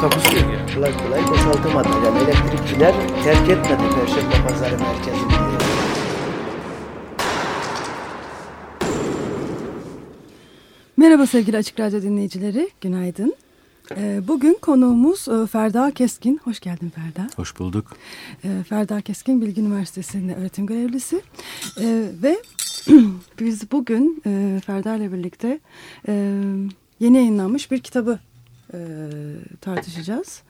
Takusuyor ya. kolay kolay boşaltamadı. Yani elektrikçiler terk etmedi Perşembe Pazarı merkezini. Merhaba sevgili Açık Radyo dinleyicileri, günaydın. Ee, Bugün konuğumuz e, Ferda Keskin. Hoş geldin Ferda. Hoş bulduk. Ee, Ferda Keskin Bilgi Üniversitesi'nde öğretim görevlisi. Ee, Ve biz bugün e, Ferda ile birlikte e, yeni yayınlanmış bir kitabı e, tartışacağız.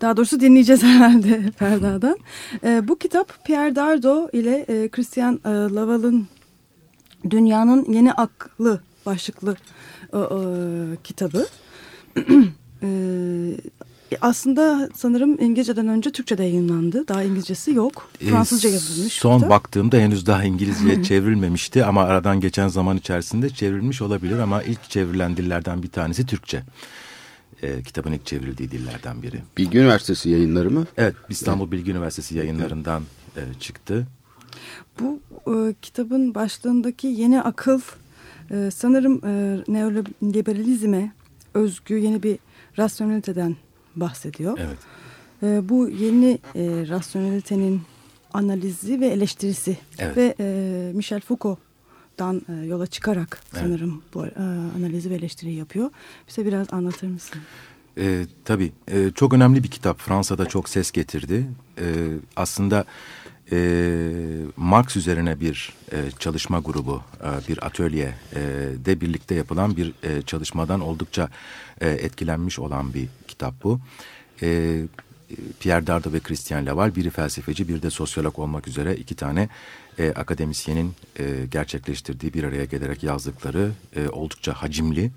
Daha doğrusu dinleyeceğiz herhalde Ferda'dan. E, Bu kitap Pierre Dardo ile e, Christian e, Laval'ın Dünyanın Yeni Aklı başlıklı e, e, kitabı. Ee, aslında sanırım İngilizceden önce Türkçe'de yayınlandı. Daha İngilizcesi yok. Ee, Fransızca yazılmış. Son kitap. baktığımda henüz daha İngilizceye çevrilmemişti ama aradan geçen zaman içerisinde çevrilmiş olabilir ama ilk çevrilen dillerden bir tanesi Türkçe. Ee, kitabın ilk çevrildiği dillerden biri. Bilgi Üniversitesi yayınları mı? Evet, İstanbul Bilgi Üniversitesi yayınlarından e, çıktı. Bu e, kitabın başlığındaki yeni akıl e, sanırım e, neoliberalizme özgü yeni bir rasyoneliteden bahsediyor. Evet. E, bu yeni e, rasyonelitenin analizi ve eleştirisi Evet. ve e, Michel Foucault'dan e, yola çıkarak Evet. sanırım bu e, analizi ve eleştiriyi yapıyor. Bize biraz anlatır mısın? E, tabii e, çok önemli bir kitap. Fransa'da çok ses getirdi. E, aslında e, Marx üzerine bir e, çalışma grubu, e, bir atölye e, de birlikte yapılan bir e, çalışmadan oldukça e, etkilenmiş olan bir kitap bu. E, Pierre Dardo ve Christian Laval biri felsefeci bir de sosyolog olmak üzere iki tane e, akademisyenin e, gerçekleştirdiği bir araya gelerek yazdıkları e, oldukça hacimli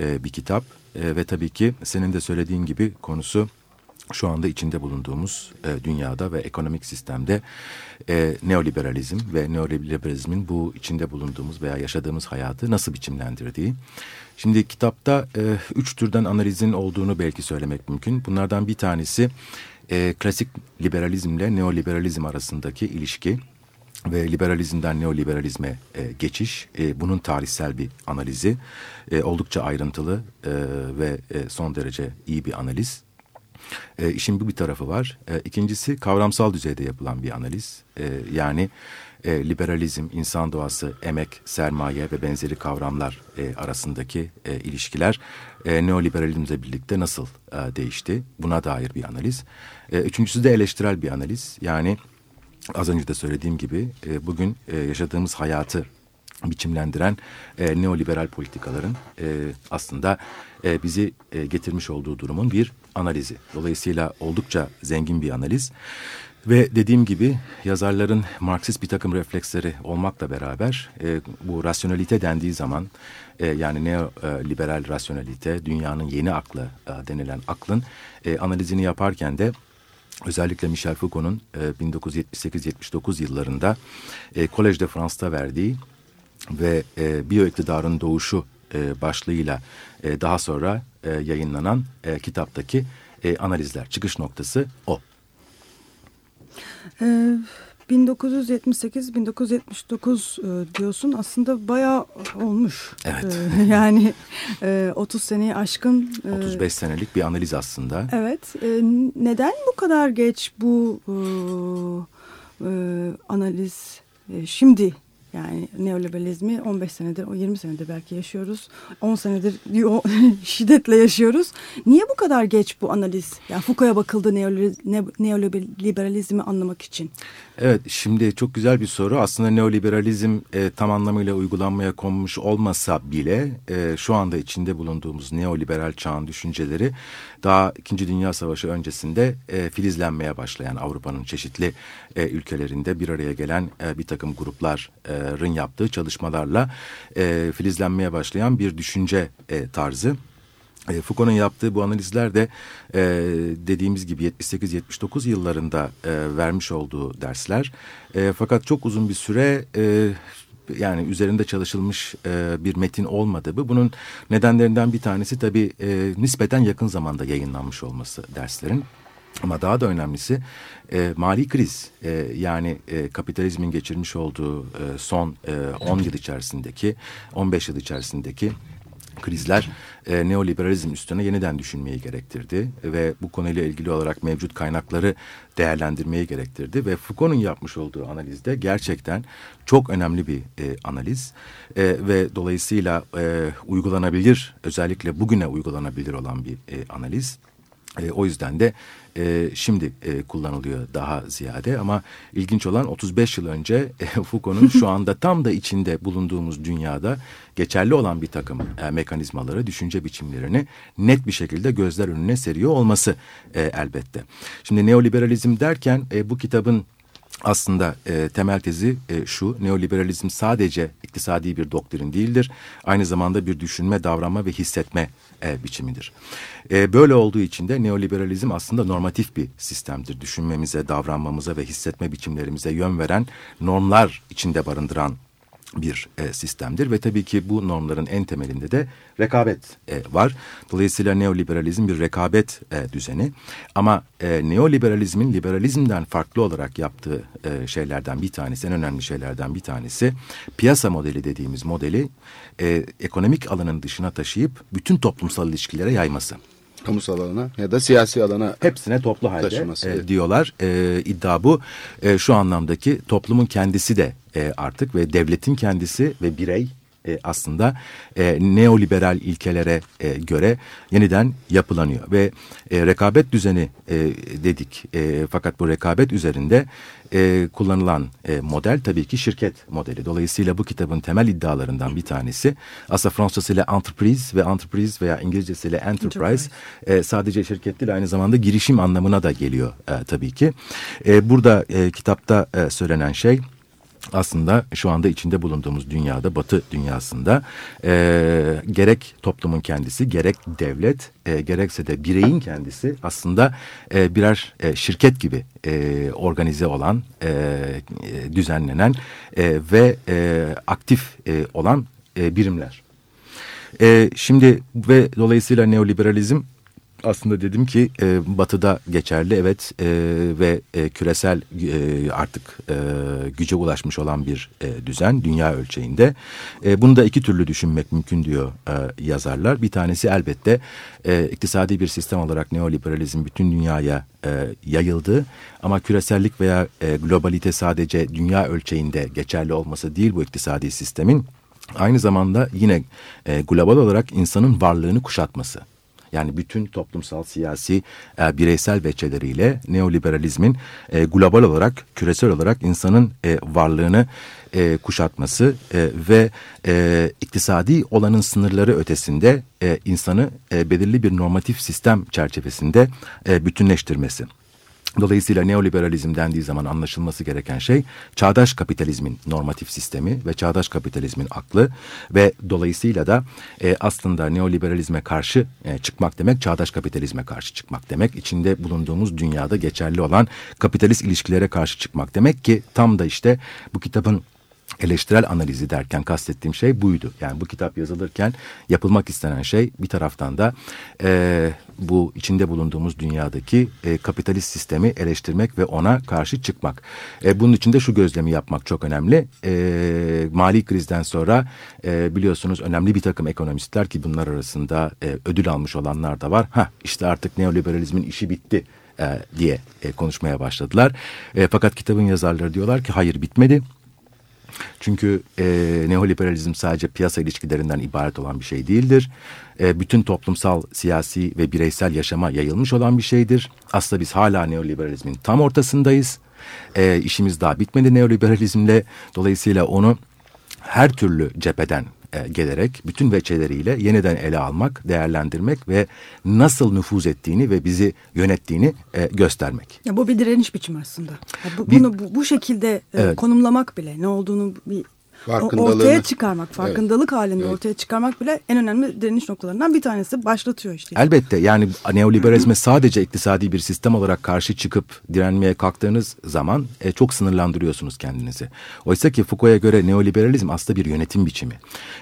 e, bir kitap. E, ve tabii ki senin de söylediğin gibi konusu şu anda içinde bulunduğumuz e, dünyada ve ekonomik sistemde e, neoliberalizm ve neoliberalizmin bu içinde bulunduğumuz veya yaşadığımız hayatı nasıl biçimlendirdiği. Şimdi kitapta e, üç türden analizin olduğunu belki söylemek mümkün. Bunlardan bir tanesi e, klasik liberalizmle neoliberalizm arasındaki ilişki ve liberalizmden neoliberalizme e, geçiş, e, bunun tarihsel bir analizi, e, oldukça ayrıntılı e, ve e, son derece iyi bir analiz. E, işin bu bir tarafı var. E, ikincisi kavramsal düzeyde yapılan bir analiz. E, yani e, liberalizm, insan doğası, emek, sermaye ve benzeri kavramlar e, arasındaki e, ilişkiler e, neoliberalizmle birlikte nasıl e, değişti? Buna dair bir analiz. E, üçüncüsü de eleştirel bir analiz. Yani az önce de söylediğim gibi e, bugün e, yaşadığımız hayatı biçimlendiren e, neoliberal politikaların e, aslında e, bizi e, getirmiş olduğu durumun bir analizi. Dolayısıyla oldukça zengin bir analiz. Ve dediğim gibi yazarların Marksist bir takım refleksleri olmakla beraber e, bu rasyonelite dendiği zaman e, yani neoliberal rasyonelite dünyanın yeni aklı e, denilen aklın e, analizini yaparken de özellikle Michel Foucault'un e, 1978-79 yıllarında e, Collège de France'da verdiği ve e, biyoiktidarın doğuşu e, başlığıyla e, daha sonra e, yayınlanan e, kitaptaki e, analizler. Çıkış noktası o. Ee, 1978-1979 e, diyorsun aslında bayağı olmuş. Evet. Ee, yani e, 30 seneyi aşkın. e, 35 senelik bir analiz aslında. Evet. E, neden bu kadar geç bu e, e, analiz e, şimdi yani neoliberalizmi 15 senedir, o 20 senedir belki yaşıyoruz. 10 senedir şiddetle yaşıyoruz. Niye bu kadar geç bu analiz? Yani Foucault'a bakıldı neoliber- ne- neoliberalizmi anlamak için. Evet şimdi çok güzel bir soru. Aslında neoliberalizm e, tam anlamıyla uygulanmaya konmuş olmasa bile e, şu anda içinde bulunduğumuz neoliberal çağın düşünceleri daha İkinci Dünya Savaşı öncesinde e, filizlenmeye başlayan Avrupa'nın çeşitli e, ülkelerinde bir araya gelen e, bir takım grupların yaptığı çalışmalarla e, filizlenmeye başlayan bir düşünce e, tarzı. E, Foucault'un yaptığı bu analizler de e, dediğimiz gibi 78-79 yıllarında e, vermiş olduğu dersler. E, fakat çok uzun bir süre e, yani üzerinde çalışılmış e, bir metin olmadı bu. Bunun nedenlerinden bir tanesi tabii e, nispeten yakın zamanda yayınlanmış olması derslerin. Ama daha da önemlisi e, mali kriz e, yani e, kapitalizmin geçirmiş olduğu e, son e, 10 yıl içerisindeki 15 yıl içerisindeki krizler e, neoliberalizm üstüne yeniden düşünmeyi gerektirdi ve bu konuyla ilgili olarak mevcut kaynakları değerlendirmeyi gerektirdi ve Foucault'un yapmış olduğu analizde gerçekten çok önemli bir e, analiz e, ve dolayısıyla e, uygulanabilir özellikle bugüne uygulanabilir olan bir e, analiz. E, o yüzden de e, şimdi e, kullanılıyor daha ziyade ama ilginç olan 35 yıl önce e, Foucault'un şu anda tam da içinde bulunduğumuz dünyada geçerli olan bir takım e, mekanizmaları, düşünce biçimlerini net bir şekilde gözler önüne seriyor olması e, elbette. Şimdi neoliberalizm derken e, bu kitabın aslında e, temel tezi e, şu, neoliberalizm sadece iktisadi bir doktrin değildir. Aynı zamanda bir düşünme, davranma ve hissetme e, biçimidir. E, böyle olduğu için de neoliberalizm aslında normatif bir sistemdir. Düşünmemize, davranmamıza ve hissetme biçimlerimize yön veren normlar içinde barındıran bir e, sistemdir ve tabii ki bu normların en temelinde de rekabet e, var. Dolayısıyla neoliberalizm bir rekabet e, düzeni ama e, neoliberalizmin liberalizmden farklı olarak yaptığı e, şeylerden bir tanesi, en önemli şeylerden bir tanesi piyasa modeli dediğimiz modeli e, ekonomik alanın dışına taşıyıp bütün toplumsal ilişkilere yayması kamusal alana ya da siyasi alana hepsine toplu halde e, diyorlar. E, iddia bu. E, şu anlamdaki toplumun kendisi de e, artık ve devletin kendisi ve birey e, aslında e, neoliberal ilkelere e, göre yeniden yapılanıyor ve e, rekabet düzeni e, dedik e, fakat bu rekabet üzerinde e, kullanılan e, model tabii ki şirket modeli. Dolayısıyla bu kitabın temel iddialarından bir tanesi aslında Fransızcasıyla entreprise ve entreprise veya İngilizcesiyle enterprise, enterprise. E, sadece şirket değil aynı zamanda girişim anlamına da geliyor e, tabii ki. E, burada e, kitapta e, söylenen şey aslında şu anda içinde bulunduğumuz dünyada, batı dünyasında e, gerek toplumun kendisi, gerek devlet, e, gerekse de bireyin kendisi aslında e, birer e, şirket gibi e, organize olan, e, düzenlenen e, ve e, aktif e, olan e, birimler. E, şimdi ve dolayısıyla neoliberalizm aslında dedim ki e, batıda geçerli evet e, ve e, küresel e, artık e, güce ulaşmış olan bir e, düzen dünya ölçeğinde. E, bunu da iki türlü düşünmek mümkün diyor e, yazarlar. Bir tanesi elbette e, iktisadi bir sistem olarak neoliberalizm bütün dünyaya e, yayıldı. Ama küresellik veya e, globalite sadece dünya ölçeğinde geçerli olması değil bu iktisadi sistemin. Aynı zamanda yine e, global olarak insanın varlığını kuşatması. Yani bütün toplumsal, siyasi, e, bireysel veçeleriyle neoliberalizmin e, global olarak, küresel olarak insanın e, varlığını e, kuşatması e, ve e, iktisadi olanın sınırları ötesinde e, insanı e, belirli bir normatif sistem çerçevesinde e, bütünleştirmesi. Dolayısıyla neoliberalizm dendiği zaman anlaşılması gereken şey çağdaş kapitalizmin normatif sistemi ve çağdaş kapitalizmin aklı ve dolayısıyla da e, aslında neoliberalizme karşı e, çıkmak demek çağdaş kapitalizme karşı çıkmak demek. içinde bulunduğumuz dünyada geçerli olan kapitalist ilişkilere karşı çıkmak demek ki tam da işte bu kitabın eleştirel analizi derken kastettiğim şey buydu. Yani bu kitap yazılırken yapılmak istenen şey bir taraftan da e, bu içinde bulunduğumuz dünyadaki e, kapitalist sistemi eleştirmek ve ona karşı çıkmak. E, bunun için de şu gözlemi yapmak çok önemli. E, mali krizden sonra e, biliyorsunuz önemli bir takım ekonomistler ki bunlar arasında e, ödül almış olanlar da var. Ha işte artık neoliberalizmin işi bitti e, diye e, konuşmaya başladılar. E, fakat kitabın yazarları diyorlar ki hayır bitmedi çünkü e, neoliberalizm sadece piyasa ilişkilerinden ibaret olan bir şey değildir. E, bütün toplumsal, siyasi ve bireysel yaşama yayılmış olan bir şeydir. Aslında biz hala neoliberalizmin tam ortasındayız. E, işimiz daha bitmedi neoliberalizmle. Dolayısıyla onu her türlü cepheden e, gelerek bütün veçeleriyle yeniden ele almak, değerlendirmek ve nasıl nüfuz ettiğini ve bizi yönettiğini e, göstermek. Ya bu bir direniş biçimi aslında. Ya bu, bir, bunu bu, bu şekilde e, evet. konumlamak bile ne olduğunu bir Farkındalığını. ortaya çıkarmak, farkındalık halinde ortaya çıkarmak bile en önemli direniş noktalarından bir tanesi. Başlatıyor işte. Elbette yani neoliberalizme sadece iktisadi bir sistem olarak karşı çıkıp direnmeye kalktığınız zaman e, çok sınırlandırıyorsunuz kendinizi. Oysa ki Foucault'a göre neoliberalizm aslında bir yönetim biçimi.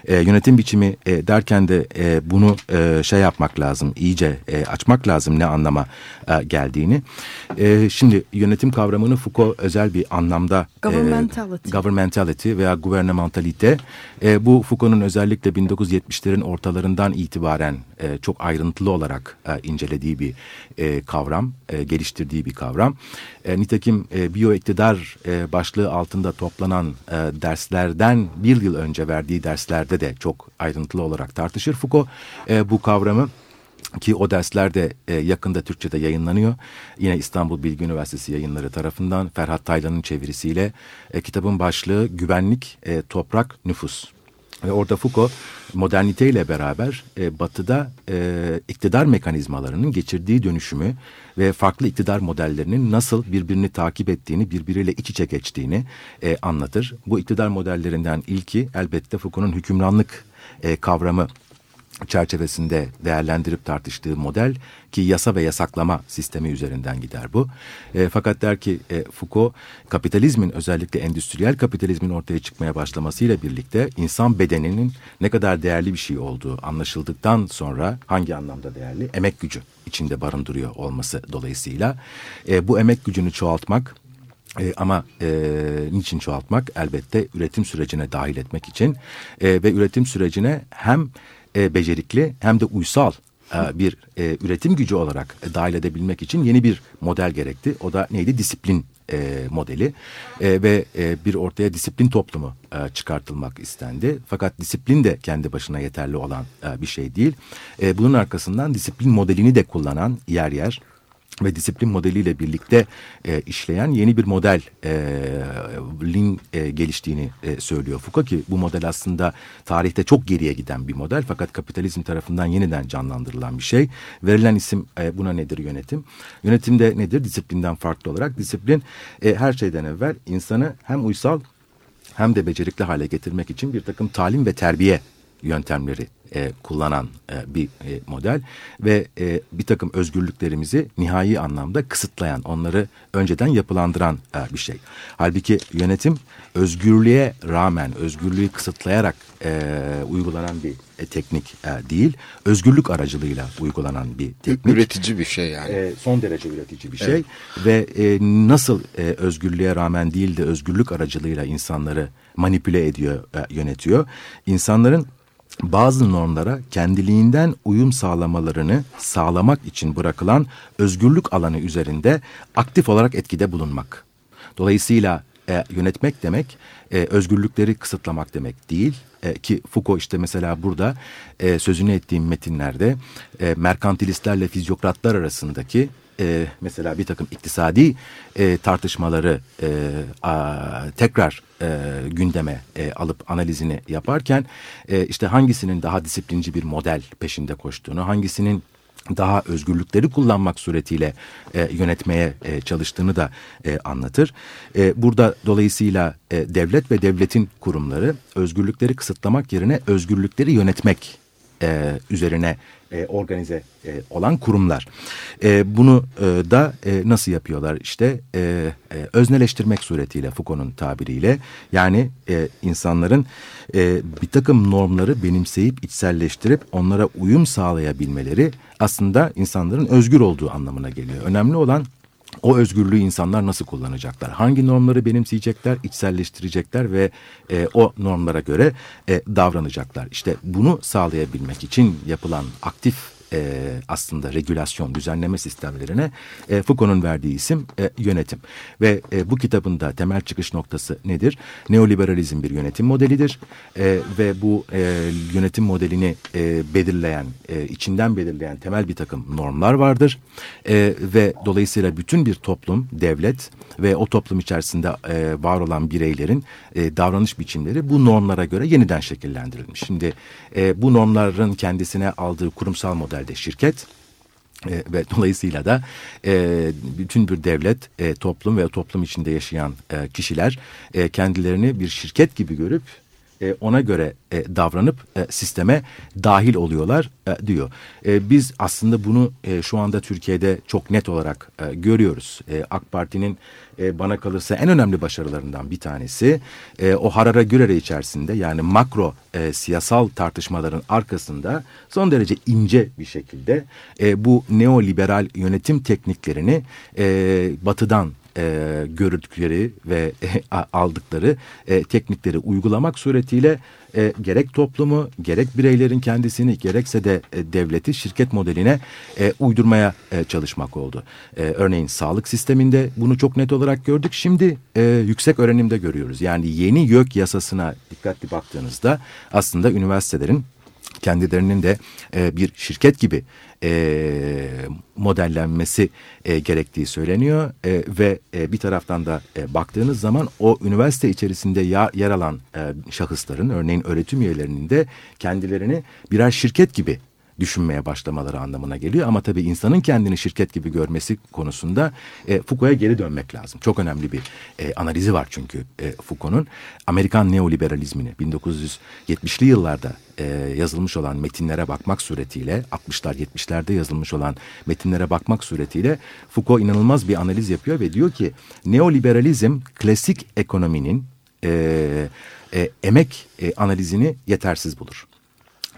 E, yönetim biçimi e, derken de e, bunu e, şey yapmak lazım, iyice e, açmak lazım ne anlama e, geldiğini. E, şimdi yönetim kavramını Foucault özel bir anlamda... Governmentality. E, governmentality veya gouvernementalite. E, bu Foucault'un özellikle 1970'lerin ortalarından itibaren e, çok ayrıntılı olarak e, incelediği bir e, kavram, e, geliştirdiği bir kavram. E, nitekim e, biyoiktidar e, başlığı altında toplanan e, derslerden bir yıl önce verdiği derslerde de çok ayrıntılı olarak tartışır Foucault e, bu kavramı ki o dersler de e, yakında Türkçe'de yayınlanıyor. Yine İstanbul Bilgi Üniversitesi yayınları tarafından Ferhat Taylan'ın çevirisiyle e, kitabın başlığı Güvenlik, e, Toprak, Nüfus. Ve orada Foucault modernite ile beraber e, batıda e, iktidar mekanizmalarının geçirdiği dönüşümü ve farklı iktidar modellerinin nasıl birbirini takip ettiğini, birbiriyle iç içe geçtiğini e, anlatır. Bu iktidar modellerinden ilki elbette Foucault'un hükümranlık e, kavramı çerçevesinde değerlendirip tartıştığı model ki yasa ve yasaklama sistemi üzerinden gider bu. E, fakat der ki e, Foucault kapitalizmin özellikle endüstriyel kapitalizmin ortaya çıkmaya başlamasıyla birlikte insan bedeninin ne kadar değerli bir şey olduğu anlaşıldıktan sonra hangi anlamda değerli? Emek gücü içinde barındırıyor olması dolayısıyla e, bu emek gücünü çoğaltmak e, ama e, niçin çoğaltmak? Elbette üretim sürecine dahil etmek için e, ve üretim sürecine hem e, becerikli hem de uysal e, bir e, üretim gücü olarak e, dahil edebilmek için yeni bir model gerekti. O da neydi? Disiplin e, modeli e, ve e, bir ortaya disiplin toplumu e, çıkartılmak istendi. Fakat disiplin de kendi başına yeterli olan e, bir şey değil. E, bunun arkasından disiplin modelini de kullanan yer yer ve disiplin modeliyle birlikte e, işleyen yeni bir model e, lin e, geliştiğini e, söylüyor Foucault ki bu model aslında tarihte çok geriye giden bir model fakat kapitalizm tarafından yeniden canlandırılan bir şey. Verilen isim e, buna nedir yönetim? Yönetimde nedir? Disiplinden farklı olarak disiplin e, her şeyden evvel insanı hem uysal hem de becerikli hale getirmek için bir takım talim ve terbiye yöntemleri e, kullanan e, bir e, model ve e, bir takım özgürlüklerimizi nihai anlamda kısıtlayan, onları önceden yapılandıran e, bir şey. Halbuki yönetim özgürlüğe rağmen, özgürlüğü kısıtlayarak e, uygulanan bir e, teknik e, değil, özgürlük aracılığıyla uygulanan bir teknik. Üretici bir şey yani. E, son derece üretici bir şey evet. ve e, nasıl e, özgürlüğe rağmen değil de özgürlük aracılığıyla insanları manipüle ediyor, e, yönetiyor. İnsanların bazı normlara kendiliğinden uyum sağlamalarını sağlamak için bırakılan özgürlük alanı üzerinde aktif olarak etkide bulunmak. Dolayısıyla e, yönetmek demek e, özgürlükleri kısıtlamak demek değil. E, ki Foucault işte mesela burada e, sözünü ettiğim metinlerde e, merkantilistlerle fizyokratlar arasındaki e, mesela bir takım iktisadi e, tartışmaları e, a, tekrar e, gündeme e, alıp analizini yaparken e, işte hangisinin daha disiplinci bir model peşinde koştuğunu, hangisinin daha özgürlükleri kullanmak suretiyle e, yönetmeye e, çalıştığını da e, anlatır. E, burada dolayısıyla e, devlet ve devletin kurumları özgürlükleri kısıtlamak yerine özgürlükleri yönetmek e, üzerine e, organize e, olan kurumlar. E, bunu e, da e, nasıl yapıyorlar? İşte e, e, özneleştirmek suretiyle Foucault'un tabiriyle yani e, insanların e, bir takım normları benimseyip içselleştirip onlara uyum sağlayabilmeleri aslında insanların özgür olduğu anlamına geliyor. Önemli olan o özgürlüğü insanlar nasıl kullanacaklar? Hangi normları benimseyecekler, içselleştirecekler ve e, o normlara göre e, davranacaklar? İşte bunu sağlayabilmek için yapılan aktif e, aslında regülasyon, düzenleme sistemlerine e, Foucault'un verdiği isim e, yönetim. Ve e, bu kitabında temel çıkış noktası nedir? Neoliberalizm bir yönetim modelidir e, ve bu e, yönetim modelini e, belirleyen, e, içinden belirleyen temel bir takım normlar vardır. E, ve dolayısıyla bütün bir toplum, devlet ve o toplum içerisinde e, var olan bireylerin e, davranış biçimleri bu normlara göre yeniden şekillendirilmiş. Şimdi e, bu normların kendisine aldığı kurumsal modelde şirket e, ve dolayısıyla da e, bütün bir devlet, e, toplum ve toplum içinde yaşayan e, kişiler e, kendilerini bir şirket gibi görüp e, ona göre e, davranıp e, sisteme dahil oluyorlar diyor. Biz aslında bunu şu anda Türkiye'de çok net olarak görüyoruz. AK Parti'nin bana kalırsa en önemli başarılarından bir tanesi o Harara Gürere içerisinde yani makro siyasal tartışmaların arkasında son derece ince bir şekilde bu neoliberal yönetim tekniklerini batıdan e, gördükleri ve e, aldıkları e, teknikleri uygulamak suretiyle e, gerek toplumu, gerek bireylerin kendisini, gerekse de e, devleti şirket modeline e, uydurmaya e, çalışmak oldu. E, örneğin sağlık sisteminde bunu çok net olarak gördük. Şimdi e, yüksek öğrenimde görüyoruz. Yani yeni YÖK yasasına dikkatli baktığınızda aslında üniversitelerin kendilerinin de e, bir şirket gibi e, modellenmesi e, gerektiği söyleniyor. E, ve e, bir taraftan da e, baktığınız zaman o üniversite içerisinde ya, yer alan e, şahısların örneğin öğretim üyelerinin de kendilerini birer şirket gibi düşünmeye başlamaları anlamına geliyor. Ama tabii insanın kendini şirket gibi görmesi konusunda e, Foucault'a geri dönmek lazım. Çok önemli bir e, analizi var çünkü e, Foucault'un. Amerikan neoliberalizmini 1970'li yıllarda e, yazılmış olan metinlere bakmak suretiyle 60'lar 70'lerde yazılmış olan metinlere bakmak suretiyle Foucault inanılmaz bir analiz yapıyor ve diyor ki neoliberalizm klasik ekonominin e, e, emek e, analizini yetersiz bulur.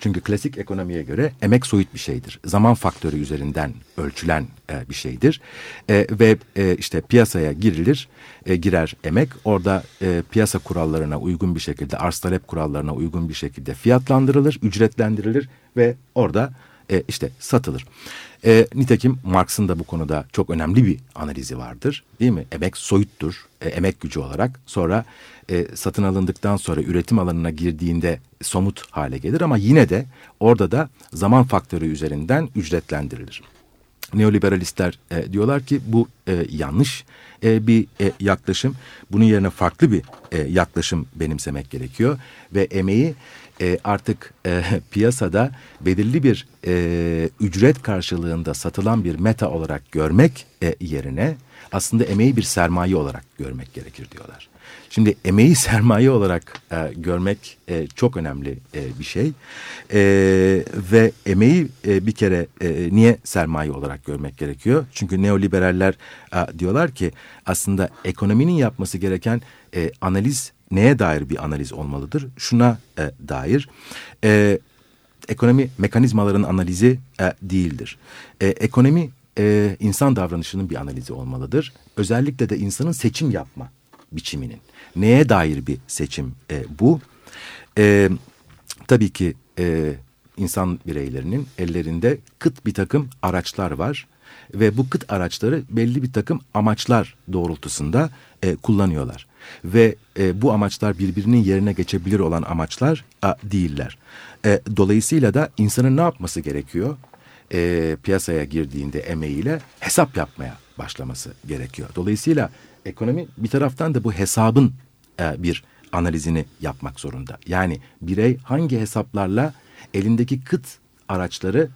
Çünkü klasik ekonomiye göre emek soyut bir şeydir. Zaman faktörü üzerinden ölçülen e, bir şeydir. E, ve e, işte piyasaya girilir, e, girer emek. Orada e, piyasa kurallarına uygun bir şekilde, arz talep kurallarına uygun bir şekilde fiyatlandırılır, ücretlendirilir ve orada e, işte satılır. E, nitekim Marx'ın da bu konuda çok önemli bir analizi vardır. Değil mi? Emek soyuttur, e, emek gücü olarak. Sonra e, satın alındıktan sonra üretim alanına girdiğinde somut hale gelir ama yine de orada da zaman faktörü üzerinden ücretlendirilir. Neoliberalistler e, diyorlar ki bu e, yanlış e, bir e, yaklaşım. Bunun yerine farklı bir e, yaklaşım benimsemek gerekiyor ve emeği e, artık e, piyasada belirli bir e, ücret karşılığında satılan bir meta olarak görmek e, yerine aslında emeği bir sermaye olarak görmek gerekir diyorlar. Şimdi emeği sermaye olarak e, görmek e, çok önemli e, bir şey e, ve emeği e, bir kere e, niye sermaye olarak görmek gerekiyor? Çünkü neoliberaller e, diyorlar ki aslında ekonominin yapması gereken e, analiz neye dair bir analiz olmalıdır? Şuna e, dair e, ekonomi mekanizmaların analizi e, değildir. E, ekonomi e, insan davranışının bir analizi olmalıdır. Özellikle de insanın seçim yapma biçiminin. Neye dair bir seçim e, bu? E, tabii ki e, insan bireylerinin ellerinde kıt bir takım araçlar var ve bu kıt araçları belli bir takım amaçlar doğrultusunda e, kullanıyorlar ve e, bu amaçlar birbirinin yerine geçebilir olan amaçlar a, değiller. E, dolayısıyla da insanın ne yapması gerekiyor? E, piyasaya girdiğinde emeğiyle hesap yapmaya başlaması gerekiyor. Dolayısıyla ekonomi bir taraftan da bu hesabın e, bir analizini yapmak zorunda. Yani birey hangi hesaplarla elindeki kıt araçları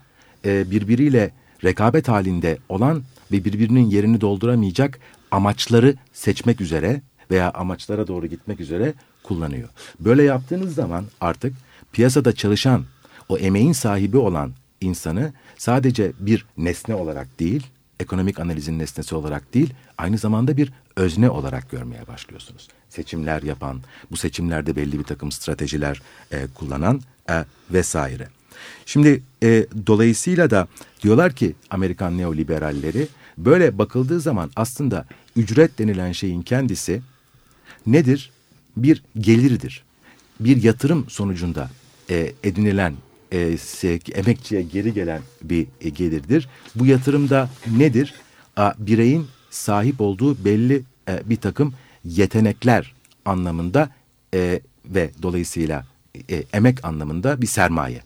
e, birbiriyle rekabet halinde olan ve birbirinin yerini dolduramayacak amaçları seçmek üzere veya amaçlara doğru gitmek üzere kullanıyor. Böyle yaptığınız zaman artık piyasada çalışan o emeğin sahibi olan insanı sadece bir nesne olarak değil, ekonomik analizin nesnesi olarak değil, aynı zamanda bir özne olarak görmeye başlıyorsunuz. Seçimler yapan, bu seçimlerde belli bir takım stratejiler e, kullanan e, vesaire. Şimdi e, dolayısıyla da diyorlar ki Amerikan neoliberalleri böyle bakıldığı zaman aslında ücret denilen şeyin kendisi nedir? Bir gelirdir. Bir yatırım sonucunda e, edinilen e, emekçiye geri gelen bir e, gelirdir. Bu yatırımda nedir? A, bireyin sahip olduğu belli e, bir takım yetenekler anlamında e, ve dolayısıyla e, emek anlamında bir sermaye.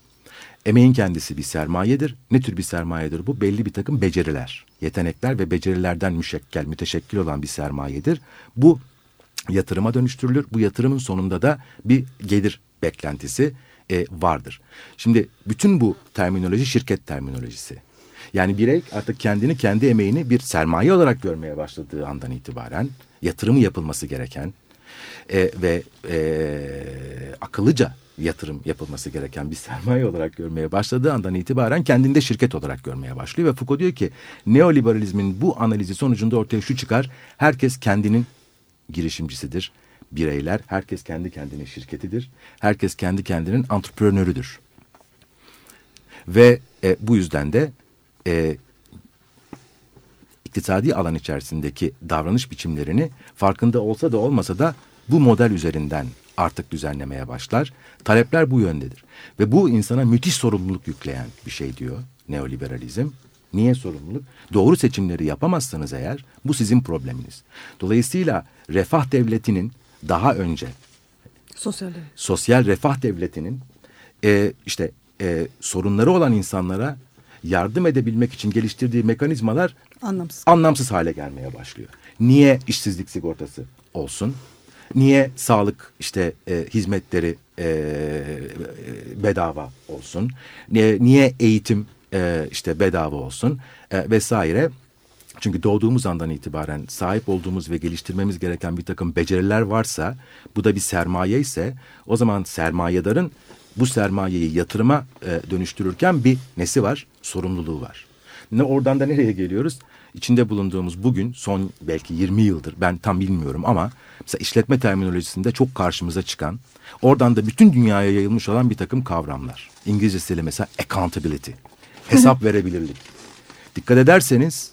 Emeğin kendisi bir sermayedir. Ne tür bir sermayedir bu? Belli bir takım beceriler, yetenekler ve becerilerden müşekkel, müteşekkil olan bir sermayedir. Bu yatırıma dönüştürülür. Bu yatırımın sonunda da bir gelir beklentisi e, vardır. Şimdi bütün bu terminoloji şirket terminolojisi. Yani birey artık kendini, kendi emeğini bir sermaye olarak görmeye başladığı andan itibaren yatırımı yapılması gereken e, ve e, akıllıca yatırım yapılması gereken bir sermaye olarak görmeye başladığı andan itibaren kendinde şirket olarak görmeye başlıyor. Ve Foucault diyor ki neoliberalizmin bu analizi sonucunda ortaya şu çıkar. Herkes kendinin girişimcisidir. Bireyler, herkes kendi kendinin şirketidir. Herkes kendi kendinin antreprenörüdür. Ve e, bu yüzden de e, iktisadi alan içerisindeki davranış biçimlerini farkında olsa da olmasa da bu model üzerinden artık düzenlemeye başlar. Talepler bu yöndedir. Ve bu insana müthiş sorumluluk yükleyen bir şey diyor neoliberalizm. Niye sorumluluk? Doğru seçimleri yapamazsanız eğer bu sizin probleminiz. Dolayısıyla refah devletinin daha önce Sosyal sosyal refah devletinin e, işte e, sorunları olan insanlara yardım edebilmek için geliştirdiği mekanizmalar anlamsız. anlamsız hale gelmeye başlıyor. Niye işsizlik sigortası olsun? Niye sağlık işte e, hizmetleri e, e, bedava olsun? Niye, niye eğitim e, işte bedava olsun e, vesaire? Çünkü doğduğumuz andan itibaren sahip olduğumuz ve geliştirmemiz gereken bir takım beceriler varsa, bu da bir sermaye ise o zaman sermayedarın bu sermayeyi yatırıma e, dönüştürürken bir nesi var? Sorumluluğu var. Ne oradan da nereye geliyoruz? İçinde bulunduğumuz bugün son belki 20 yıldır ben tam bilmiyorum ama mesela işletme terminolojisinde çok karşımıza çıkan oradan da bütün dünyaya yayılmış olan bir takım kavramlar. İngilizcesiyle mesela accountability, hesap verebilirlik. Dikkat ederseniz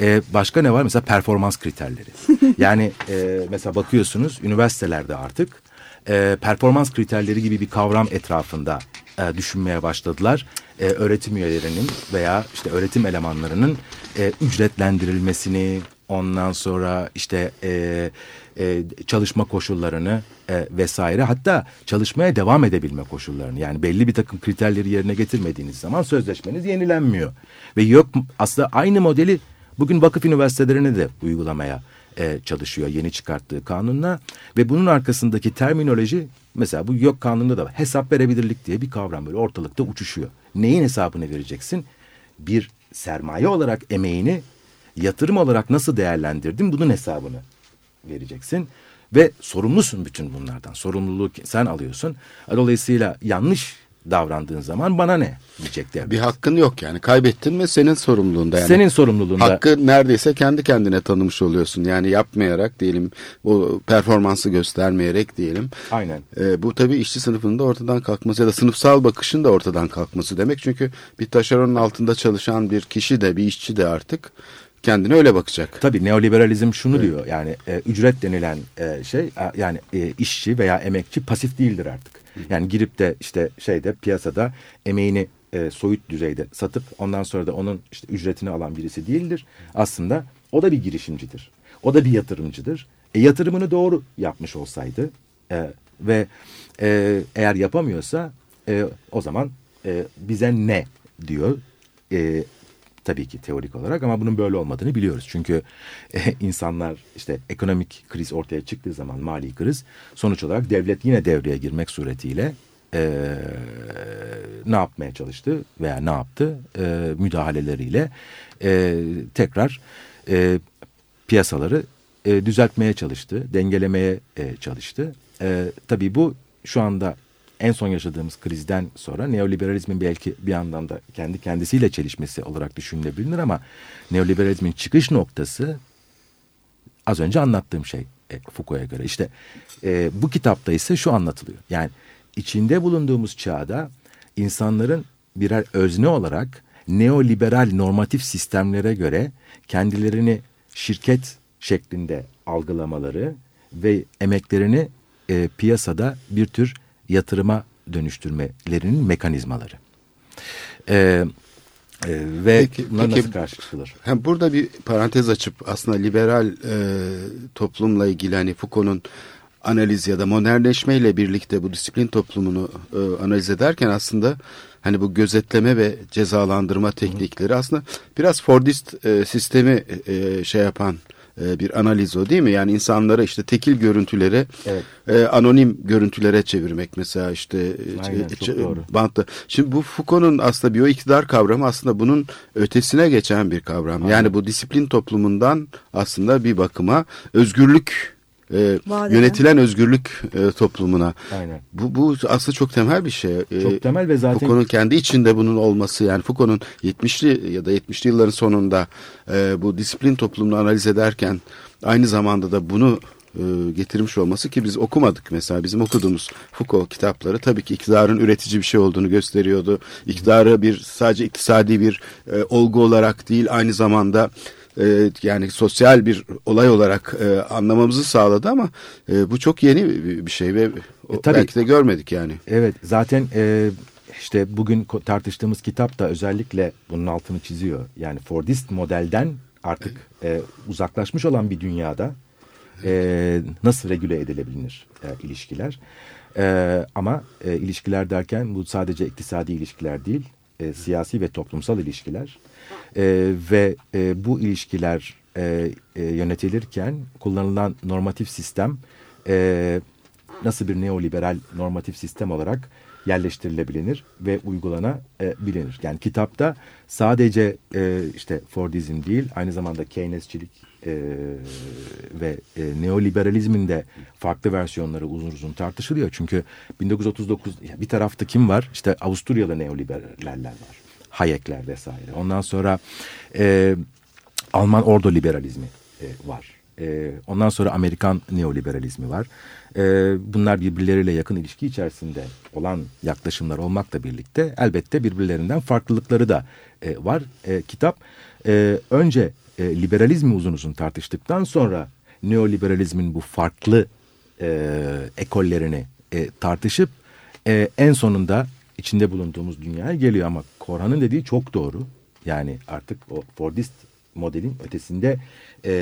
e, başka ne var? Mesela performans kriterleri. Yani e, mesela bakıyorsunuz üniversitelerde artık e, performans kriterleri gibi bir kavram etrafında e, düşünmeye başladılar. E, öğretim üyelerinin veya işte öğretim elemanlarının e, ücretlendirilmesini, ondan sonra işte e, e, çalışma koşullarını e, vesaire hatta çalışmaya devam edebilme koşullarını yani belli bir takım kriterleri yerine getirmediğiniz zaman sözleşmeniz yenilenmiyor. Ve yok aslında aynı modeli bugün vakıf üniversitelerine de uygulamaya e, çalışıyor yeni çıkarttığı kanunla ve bunun arkasındaki terminoloji mesela bu yok kanununda da var. hesap verebilirlik diye bir kavram böyle ortalıkta uçuşuyor. Neyin hesabını vereceksin? Bir sermaye olarak emeğini yatırım olarak nasıl değerlendirdin bunun hesabını vereceksin. Ve sorumlusun bütün bunlardan. Sorumluluğu sen alıyorsun. Dolayısıyla yanlış davrandığın zaman bana ne diyecek devlet. Bir hakkın yok yani. Kaybettin mi senin sorumluluğunda yani. Senin sorumluluğunda. Hakkı neredeyse kendi kendine tanımış oluyorsun. Yani yapmayarak diyelim o performansı göstermeyerek diyelim. Aynen. E, bu tabii işçi sınıfının da ortadan kalkması ya da sınıfsal bakışın da ortadan kalkması demek. Çünkü bir taşeronun altında çalışan bir kişi de bir işçi de artık kendine öyle bakacak. Tabii neoliberalizm şunu evet. diyor yani e, ücret denilen e, şey yani e, işçi veya emekçi pasif değildir artık. Yani girip de işte şeyde piyasada emeğini e, soyut düzeyde satıp ondan sonra da onun işte ücretini alan birisi değildir. Aslında o da bir girişimcidir. O da bir yatırımcıdır. E, yatırımını doğru yapmış olsaydı e, ve e, eğer yapamıyorsa e, o zaman e, bize ne diyor e, tabii ki teorik olarak ama bunun böyle olmadığını biliyoruz. Çünkü e, insanlar işte ekonomik kriz ortaya çıktığı zaman mali kriz sonuç olarak devlet yine devreye girmek suretiyle e, ne yapmaya çalıştı veya ne yaptı e, müdahaleleriyle e, tekrar e, piyasaları e, düzeltmeye çalıştı, dengelemeye e, çalıştı. E, tabii bu şu anda en son yaşadığımız krizden sonra neoliberalizmin belki bir yandan da kendi kendisiyle çelişmesi olarak düşünülebilir ama neoliberalizmin çıkış noktası az önce anlattığım şey e, Foucault'a göre. İşte e, bu kitapta ise şu anlatılıyor. Yani içinde bulunduğumuz çağda insanların birer özne olarak neoliberal normatif sistemlere göre kendilerini şirket şeklinde algılamaları ve emeklerini e, piyasada bir tür yatırıma dönüştürmelerinin mekanizmaları. Ee, e, ve peki, bunlar peki, nasıl karşılaşılır? Hem burada bir parantez açıp aslında liberal e, toplumla ilgili hani Foucault'un analiz ya da modernleşmeyle birlikte bu disiplin toplumunu e, analiz ederken aslında hani bu gözetleme ve cezalandırma teknikleri aslında biraz Fordist e, sistemi e, şey yapan e, bir analiz o değil mi? Yani insanları işte tekil görüntülere evet. e, anonim görüntülere çevirmek mesela işte e, Aynen, e, bantta. Şimdi bu Foucault'un aslında biyo iktidar kavramı aslında bunun ötesine geçen bir kavram. Aynen. Yani bu disiplin toplumundan aslında bir bakıma özgürlük e, yönetilen özgürlük e, toplumuna. Aynen. Bu, bu aslında çok temel bir şey. E, Çok temel ve zaten Foucault'un kendi içinde bunun olması yani Foucault'un 70'li ya da 70'li yılların sonunda e, bu disiplin toplumunu analiz ederken aynı zamanda da bunu e, getirmiş olması ki biz okumadık mesela bizim okuduğumuz Foucault kitapları tabii ki iktidarın üretici bir şey olduğunu gösteriyordu. İktidarı bir sadece iktisadi bir e, olgu olarak değil aynı zamanda e, yani sosyal bir olay olarak e, anlamamızı sağladı ama e, bu çok yeni bir şey ve o, E, tabii. belki de görmedik yani. Evet zaten e, işte bugün tartıştığımız kitap da özellikle bunun altını çiziyor. Yani Fordist modelden artık e, uzaklaşmış olan bir dünyada e, nasıl regüle edilebilir e, ilişkiler. E, ama e, ilişkiler derken bu sadece iktisadi ilişkiler değil, e, siyasi ve toplumsal ilişkiler. E, ve e, bu ilişkiler e, e, yönetilirken kullanılan normatif sistem e, nasıl bir neoliberal normatif sistem olarak yerleştirilebilir ve uygulanabilir. Yani kitapta sadece e, işte Fordizm değil aynı zamanda Keynesçilik e, ve e, neoliberalizmin de farklı versiyonları uzun uzun tartışılıyor. Çünkü 1939 bir tarafta kim var? İşte Avusturyalı neoliberaller var. Hayekler vesaire. Ondan sonra e, Alman ordo liberalizmi e, var. E, ondan sonra Amerikan neoliberalizmi var. E, bunlar birbirleriyle yakın ilişki içerisinde olan yaklaşımlar olmakla birlikte elbette birbirlerinden farklılıkları da e, var. E, kitap e, önce e, liberalizmi uzun uzun tartıştıktan sonra neoliberalizmin bu farklı e, ekollerini e, tartışıp e, en sonunda içinde bulunduğumuz dünyaya geliyor ama Korhan'ın dediği çok doğru. Yani artık o Fordist modelin ötesinde e,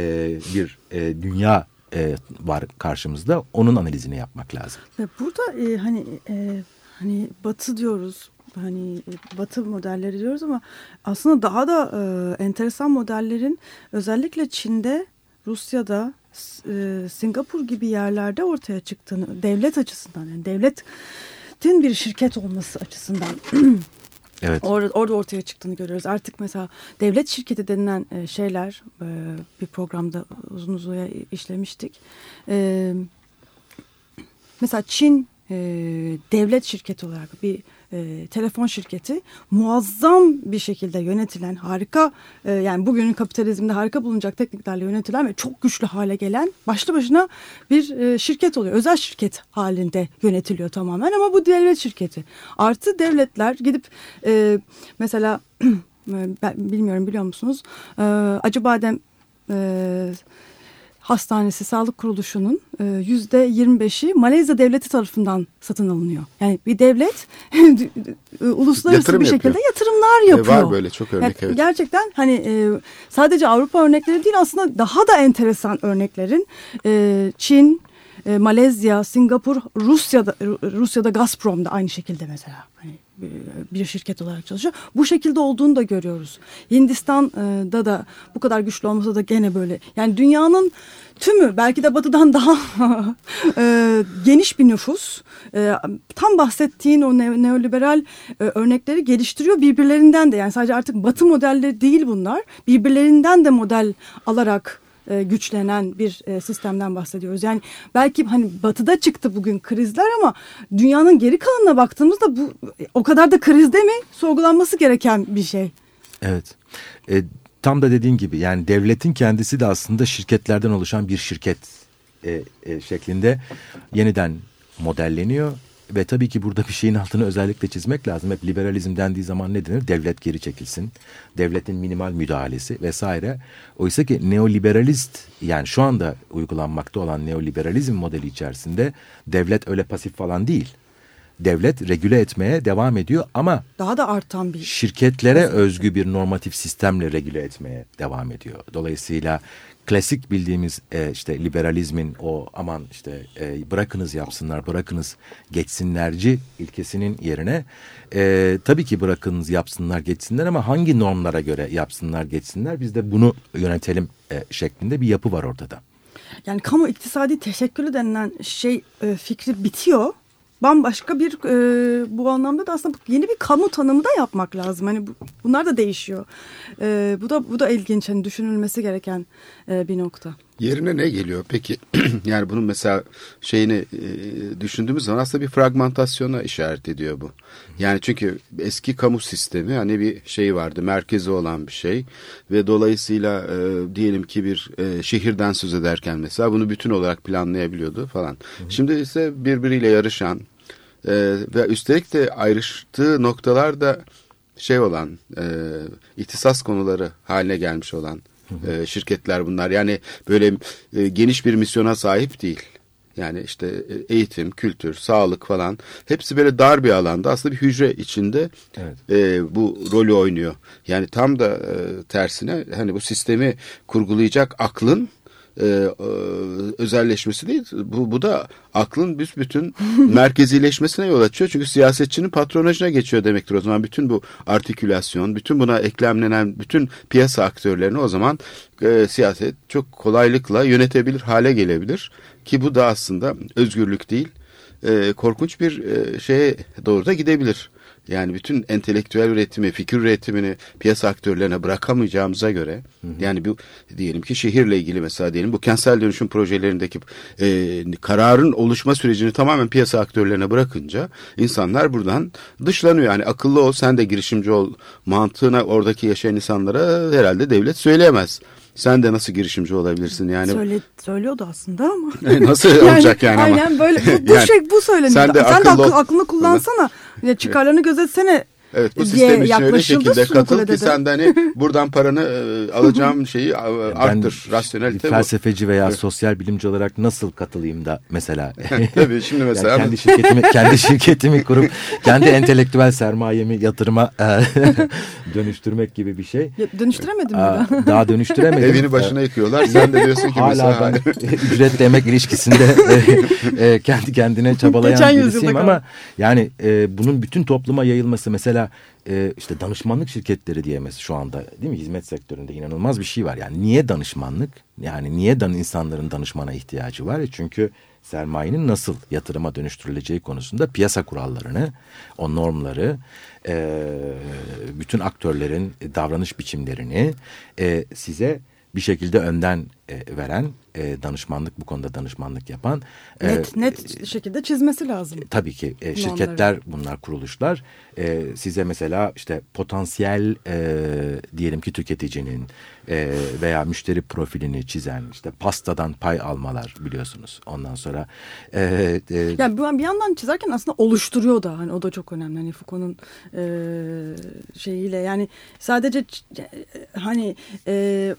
bir e, dünya e, var karşımızda. Onun analizini yapmak lazım. Burada e, hani e, hani Batı diyoruz, hani e, Batı modelleri diyoruz ama aslında daha da e, enteresan modellerin özellikle Çin'de, Rusya'da, e, Singapur gibi yerlerde ortaya çıktığını devlet açısından yani devletin bir şirket olması açısından Evet. Orada, orada ortaya çıktığını görüyoruz. Artık mesela devlet şirketi denilen e, şeyler e, bir programda uzun uzun işlemiştik. E, mesela Çin e, devlet şirketi olarak bir e, telefon şirketi muazzam bir şekilde yönetilen harika e, yani bugünün kapitalizmde harika bulunacak tekniklerle yönetilen ve çok güçlü hale gelen başlı başına bir e, şirket oluyor. Özel şirket halinde yönetiliyor tamamen ama bu devlet şirketi. Artı devletler gidip e, mesela ben bilmiyorum biliyor musunuz e, Acıbadem e, Hastanesi Sağlık Kuruluşu'nun e, yüzde 25'i Malezya devleti tarafından satın alınıyor. Yani bir devlet uluslararası Yatırım bir şekilde yapıyor. yatırımlar E, yapıyor. var böyle çok örnek Yani evet. Gerçekten hani e, sadece Avrupa örnekleri değil aslında daha da enteresan örneklerin e, Çin, e, Malezya, Singapur, Rusya'da Rusya'da Gazprom'da aynı şekilde mesela hani e, bir şirket olarak çalışıyor. Bu şekilde olduğunu da görüyoruz. Hindistan'da da bu kadar güçlü olmasa da gene böyle. Yani dünyanın tümü belki de batıdan daha e, geniş bir nüfus. E, tam bahsettiğin o ne- neoliberal e, örnekleri geliştiriyor birbirlerinden de. Yani sadece artık batı modelleri değil bunlar. Birbirlerinden de model alarak e, güçlenen bir e, sistemden bahsediyoruz. Yani belki hani batıda çıktı bugün krizler ama dünyanın geri kalanına baktığımızda bu e, o kadar da krizde mi sorgulanması gereken bir şey. Evet. E, tam da dediğin gibi yani devletin kendisi de aslında şirketlerden oluşan bir şirket e, e, şeklinde yeniden modelleniyor. Ve tabii ki burada bir şeyin altını özellikle çizmek lazım. Hep liberalizm dendiği zaman ne denir? Devlet geri çekilsin. Devletin minimal müdahalesi vesaire. Oysa ki neoliberalist yani şu anda uygulanmakta olan neoliberalizm modeli içerisinde devlet öyle pasif falan değil. Devlet regüle etmeye devam ediyor ama Daha da artan bir şirketlere özgü bir normatif sistemle regüle etmeye devam ediyor. Dolayısıyla klasik bildiğimiz e, işte liberalizmin o aman işte e, bırakınız yapsınlar, bırakınız geçsinlerci ilkesinin yerine e, tabii ki bırakınız yapsınlar, geçsinler ama hangi normlara göre yapsınlar, geçsinler biz de bunu yönetelim e, şeklinde bir yapı var ortada. yani kamu iktisadi teşekkülü denilen şey e, fikri bitiyor. Bambaşka bir e, bu anlamda da aslında yeni bir kamu tanımı da yapmak lazım. Hani bu, bunlar da değişiyor. E, bu da bu da ilginç hani düşünülmesi gereken bir nokta. Yerine ne geliyor peki? yani bunun mesela şeyini e, düşündüğümüz zaman aslında bir fragmentasyona işaret ediyor bu. Yani çünkü eski kamu sistemi hani bir şey vardı, merkezi olan bir şey ve dolayısıyla e, diyelim ki bir e, şehirden söz ederken mesela bunu bütün olarak planlayabiliyordu falan. Şimdi ise birbiriyle yarışan e, ve üstelik de ayrıştığı noktalarda şey olan e, ihtisas konuları haline gelmiş olan e, şirketler bunlar. Yani böyle e, geniş bir misyona sahip değil. Yani işte e, eğitim, kültür, sağlık falan hepsi böyle dar bir alanda aslında bir hücre içinde evet. e, bu rolü oynuyor. Yani tam da e, tersine hani bu sistemi kurgulayacak aklın e, e, özelleşmesi değil. Bu, bu da aklın büsbütün merkezileşmesine yol açıyor. Çünkü siyasetçinin patronajına geçiyor demektir o zaman. Bütün bu artikülasyon, bütün buna eklemlenen bütün piyasa aktörlerini o zaman e, siyaset çok kolaylıkla yönetebilir hale gelebilir. Ki bu da aslında özgürlük değil, e, korkunç bir e, şeye doğru da gidebilir. Yani bütün entelektüel üretimi, fikir üretimini piyasa aktörlerine bırakamayacağımıza göre hı hı. yani bu diyelim ki şehirle ilgili mesela diyelim bu kentsel dönüşüm projelerindeki e, kararın oluşma sürecini tamamen piyasa aktörlerine bırakınca insanlar buradan dışlanıyor. Yani akıllı ol sen de girişimci ol mantığına oradaki yaşayan insanlara herhalde devlet söyleyemez. Sen de nasıl girişimci olabilirsin yani? Söyle, söylüyordu aslında ama. nasıl yani, olacak yani ama? Aynen böyle bu, bu yani, şey bu söyleniyor. Sen de, sen de akıl, aklını kullansana. Ya çıkarlarını gözetsene Evet bu sistem için öyle şekilde katıl ki sen de hani buradan paranı e, alacağım şeyi arttır. Ben rasyonelite bir felsefeci veya evet. sosyal bilimci olarak nasıl katılayım da mesela. Tabii şimdi mesela. Yani kendi şirketimi kendi şirketimi kurup kendi entelektüel sermayemi yatırıma e, dönüştürmek gibi bir şey. Ya, dönüştüremedim mi? Daha dönüştüremedim. Evini başına yıkıyorlar. Sen de diyorsun ki Hala mesela. ben ücretle emek ilişkisinde e, kendi kendine çabalayan Geçen birisiyim ama yani bunun bütün topluma yayılması mesela mesela e, işte danışmanlık şirketleri diyemez şu anda değil mi hizmet sektöründe inanılmaz bir şey var. Yani niye danışmanlık? Yani niye dan insanların danışmana ihtiyacı var? E çünkü sermayenin nasıl yatırıma dönüştürüleceği konusunda piyasa kurallarını, o normları, e, bütün aktörlerin davranış biçimlerini e, size bir şekilde önden e, veren e, danışmanlık bu konuda danışmanlık yapan e, net e, net şekilde çizmesi lazım. Tabii ki e, şirketler bunlar kuruluşlar. E, size mesela işte potansiyel e, diyelim ki tüketicinin e, veya müşteri profilini çizen işte pastadan pay almalar biliyorsunuz. Ondan sonra e, e, yani bir yandan çizerken aslında oluşturuyor da hani o da çok önemli. Hani Foucault'un e, şeyiyle yani sadece hani e,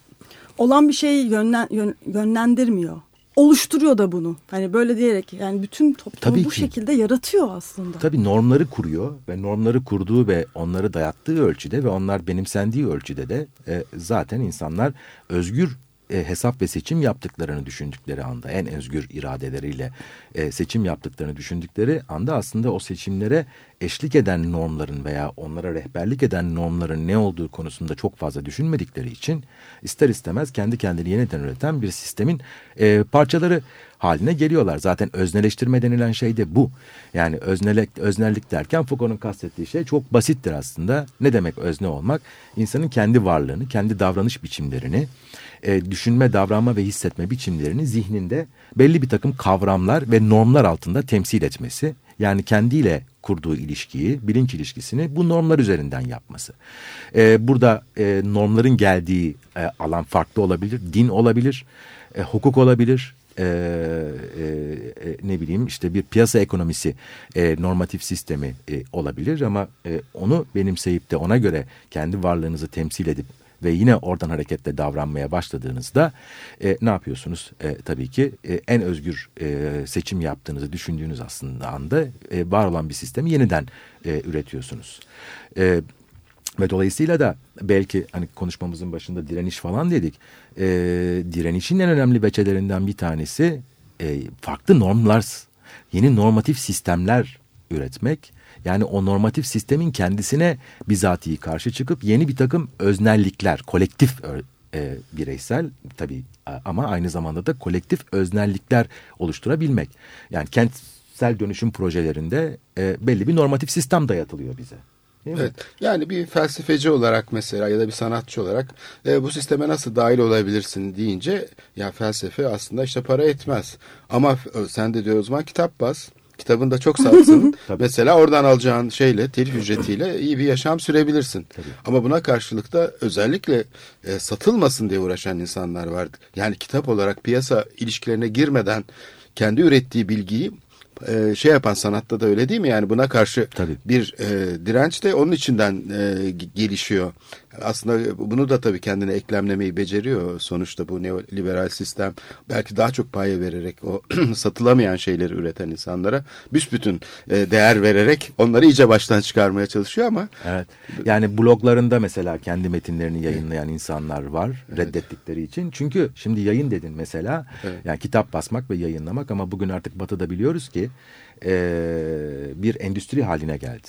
olan bir şeyi yönlen, yön, yönlendirmiyor. Oluşturuyor da bunu. Hani böyle diyerek yani bütün toplumu Tabii bu ki. şekilde yaratıyor aslında. Tabii normları kuruyor ve normları kurduğu ve onları dayattığı ölçüde ve onlar benimsendiği ölçüde de e, zaten insanlar özgür e, hesap ve seçim yaptıklarını düşündükleri anda en özgür iradeleriyle e, seçim yaptıklarını düşündükleri anda aslında o seçimlere eşlik eden normların veya onlara rehberlik eden normların ne olduğu konusunda çok fazla düşünmedikleri için ister istemez kendi kendini yeniden üreten bir sistemin e, parçaları haline geliyorlar. Zaten özneleştirme denilen şey de bu. Yani öznelek, öznellik derken Foucault'un kastettiği şey çok basittir aslında. Ne demek özne olmak? İnsanın kendi varlığını, kendi davranış biçimlerini, e, düşünme, davranma ve hissetme biçimlerini zihninde belli bir takım kavramlar ve normlar altında temsil etmesi. Yani kendiyle kurduğu ilişkiyi, bilinç ilişkisini bu normlar üzerinden yapması. E, burada e, normların geldiği e, alan farklı olabilir. Din olabilir, e, hukuk olabilir, e, e, e, ne bileyim işte bir piyasa ekonomisi e, normatif sistemi e, olabilir ama e, onu benimseyip de ona göre kendi varlığınızı temsil edip ve yine oradan hareketle davranmaya başladığınızda e, ne yapıyorsunuz? E, tabii ki e, en özgür e, seçim yaptığınızı düşündüğünüz aslında anda e, var olan bir sistemi yeniden e, üretiyorsunuz. E, ve dolayısıyla da belki hani konuşmamızın başında direniş falan dedik. E, direnişin en önemli beçelerinden bir tanesi e, farklı normlar, yeni normatif sistemler üretmek yani o normatif sistemin kendisine bizatihi karşı çıkıp yeni bir takım öznellikler, kolektif e, bireysel tabii ama aynı zamanda da kolektif öznellikler oluşturabilmek. Yani kentsel dönüşüm projelerinde e, belli bir normatif sistem dayatılıyor bize. Evet. Yani bir felsefeci olarak mesela ya da bir sanatçı olarak e, bu sisteme nasıl dahil olabilirsin deyince ya felsefe aslında işte para etmez. Ama e, sen de diyor zaman kitap bas. Kitabın da çok satsın. mesela oradan alacağın şeyle, telif ücretiyle iyi bir yaşam sürebilirsin. Ama buna karşılık da özellikle e, satılmasın diye uğraşan insanlar var. Yani kitap olarak piyasa ilişkilerine girmeden kendi ürettiği bilgiyi e, şey yapan sanatta da öyle değil mi? Yani buna karşı Tabii. bir e, direnç de onun içinden e, gelişiyor. Aslında bunu da tabii kendine eklemlemeyi beceriyor sonuçta bu neoliberal sistem. Belki daha çok paya vererek o satılamayan şeyleri üreten insanlara büsbütün e, değer vererek onları iyice baştan çıkarmaya çalışıyor ama Evet. Yani bloglarında mesela kendi metinlerini yayınlayan insanlar var reddettikleri için. Çünkü şimdi yayın dedin mesela. Yani kitap basmak ve yayınlamak ama bugün artık Batı'da biliyoruz ki e, bir endüstri haline geldi.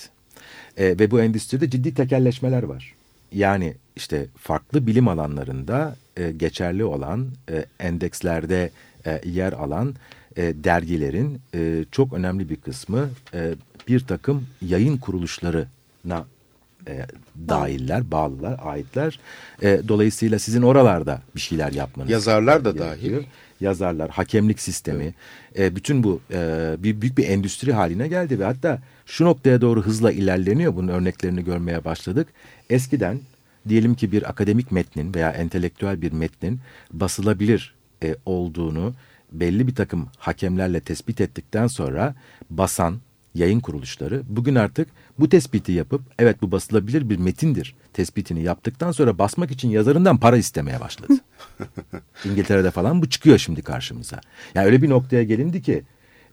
E, ve bu endüstride ciddi tekelleşmeler var. Yani işte farklı bilim alanlarında e, geçerli olan e, endekslerde e, yer alan e, dergilerin e, çok önemli bir kısmı e, bir takım yayın kuruluşlarına e, dahiller, bağlılar, aitler. E, dolayısıyla sizin oralarda bir şeyler yapmanız Yazarlar da dahil. Yazarlar, hakemlik sistemi, e, bütün bu e, bir büyük bir endüstri haline geldi ve hatta şu noktaya doğru hızla ilerleniyor. Bunun örneklerini görmeye başladık. Eskiden diyelim ki bir akademik metnin veya entelektüel bir metnin basılabilir e, olduğunu belli bir takım hakemlerle tespit ettikten sonra basan yayın kuruluşları bugün artık bu tespiti yapıp evet bu basılabilir bir metindir tespitini yaptıktan sonra basmak için yazarından para istemeye başladı. İngiltere'de falan bu çıkıyor şimdi karşımıza. Yani öyle bir noktaya gelindi ki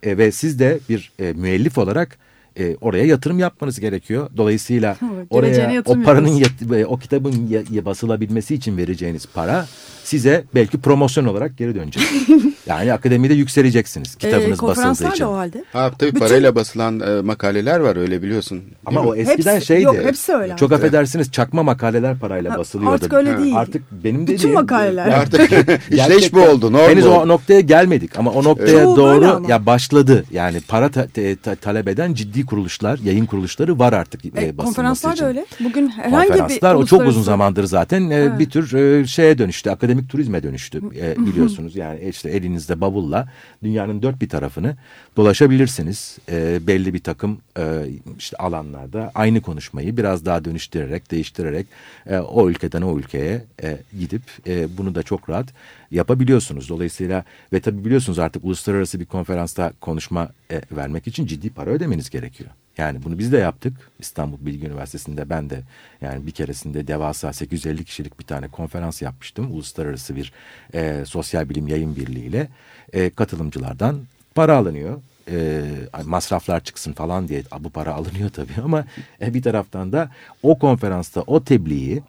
e, ve siz de bir e, müellif olarak e, oraya yatırım yapmanız gerekiyor. Dolayısıyla oraya o paranın e, o kitabın ya- ya basılabilmesi için vereceğiniz para size belki promosyon olarak geri dönecek. yani akademide yükseleceksiniz kitabınız basıldığı konferanslar için. da o halde. ha, tabii Bütün- parayla basılan e, makaleler var öyle biliyorsun. Ama mi? o eskiden Hepsi- şeydi. yok, hepsi öyle Çok artık. affedersiniz çakma makaleler parayla Ha, basılıyordu. artık öyle değil. Artık benim Bütün dediğim. makaleler. Artık işte iş bu oldu. Normal. Henüz o noktaya gelmedik ama o noktaya böyle doğru ya başladı. Yani para ta- te- ta- talep eden ciddi kuruluşlar, yayın kuruluşları var artık e, E, basılması konferanslar için. da öyle. Bugün herhangi Konferanslar bir o çok uzun zamandır zaten e, Evet. bir tür e, şeye dönüştü. Akademik turizme dönüştü e, biliyorsunuz. Yani işte elinizde bavulla dünyanın dört bir tarafını dolaşabilirsiniz. E, belli bir takım e, işte alanlarda aynı konuşmayı biraz daha dönüştürerek, değiştirerek e, o ülkeden o ülkeye e, gidip e, bunu da çok rahat yapabiliyorsunuz. Dolayısıyla ve tabii biliyorsunuz artık uluslararası bir konferansta konuşma e, vermek için ciddi para ödemeniz gerekiyor. Yani bunu biz de yaptık. İstanbul Bilgi Üniversitesi'nde ben de yani bir keresinde devasa 850 kişilik bir tane konferans yapmıştım. Uluslararası bir e, sosyal bilim yayın birliğiyle e, katılımcılardan para alınıyor. E, masraflar çıksın falan diye bu para alınıyor tabii ama e, bir taraftan da o konferansta o tebliği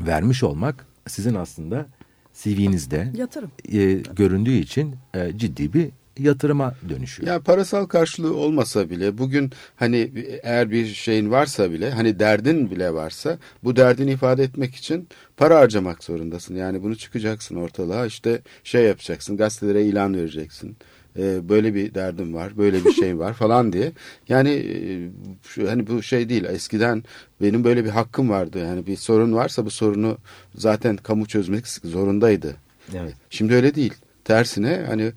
vermiş olmak sizin aslında CV'nizde Yatırım. e, göründüğü için e, ciddi bir yatırıma dönüşüyor. Ya parasal karşılığı olmasa bile bugün hani eğer bir şeyin varsa bile hani derdin bile varsa bu derdini ifade etmek için para harcamak zorundasın. Yani bunu çıkacaksın ortalığa işte şey yapacaksın gazetelere ilan vereceksin. Ee, böyle bir derdim var böyle bir şey var falan diye. Yani e, şu, hani bu şey değil eskiden benim böyle bir hakkım vardı. Yani bir sorun varsa bu sorunu zaten kamu çözmek zorundaydı. Evet. Şimdi öyle değil. Tersine hani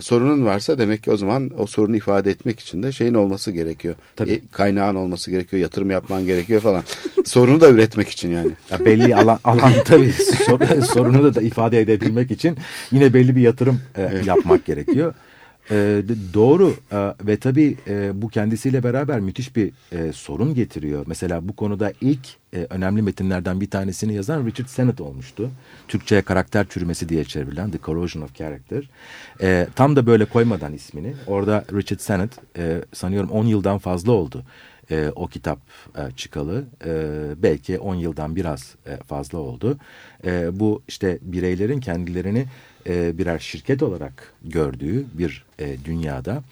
sorunun varsa demek ki o zaman o sorunu ifade etmek için de şeyin olması gerekiyor. Tabii. E, kaynağın olması gerekiyor, yatırım yapman gerekiyor falan. Sorunu da üretmek için yani. Ya belli alan, alan tabii sor- sorunu da, da ifade edebilmek için yine belli bir yatırım e, yapmak gerekiyor. E, doğru e, ve tabii e, bu kendisiyle beraber müthiş bir e, sorun getiriyor. Mesela bu konuda ilk e, önemli metinlerden bir tanesini yazan Richard Sennett olmuştu. Türkçe'ye karakter çürümesi diye çevrilen The Corrosion of Character. E, tam da böyle koymadan ismini. Orada Richard Sennett e, sanıyorum 10 yıldan fazla oldu e, o kitap e, çıkalı. E, belki 10 yıldan biraz e, fazla oldu. E, bu işte bireylerin kendilerini e, birer şirket olarak gördüğü bir e, dünyada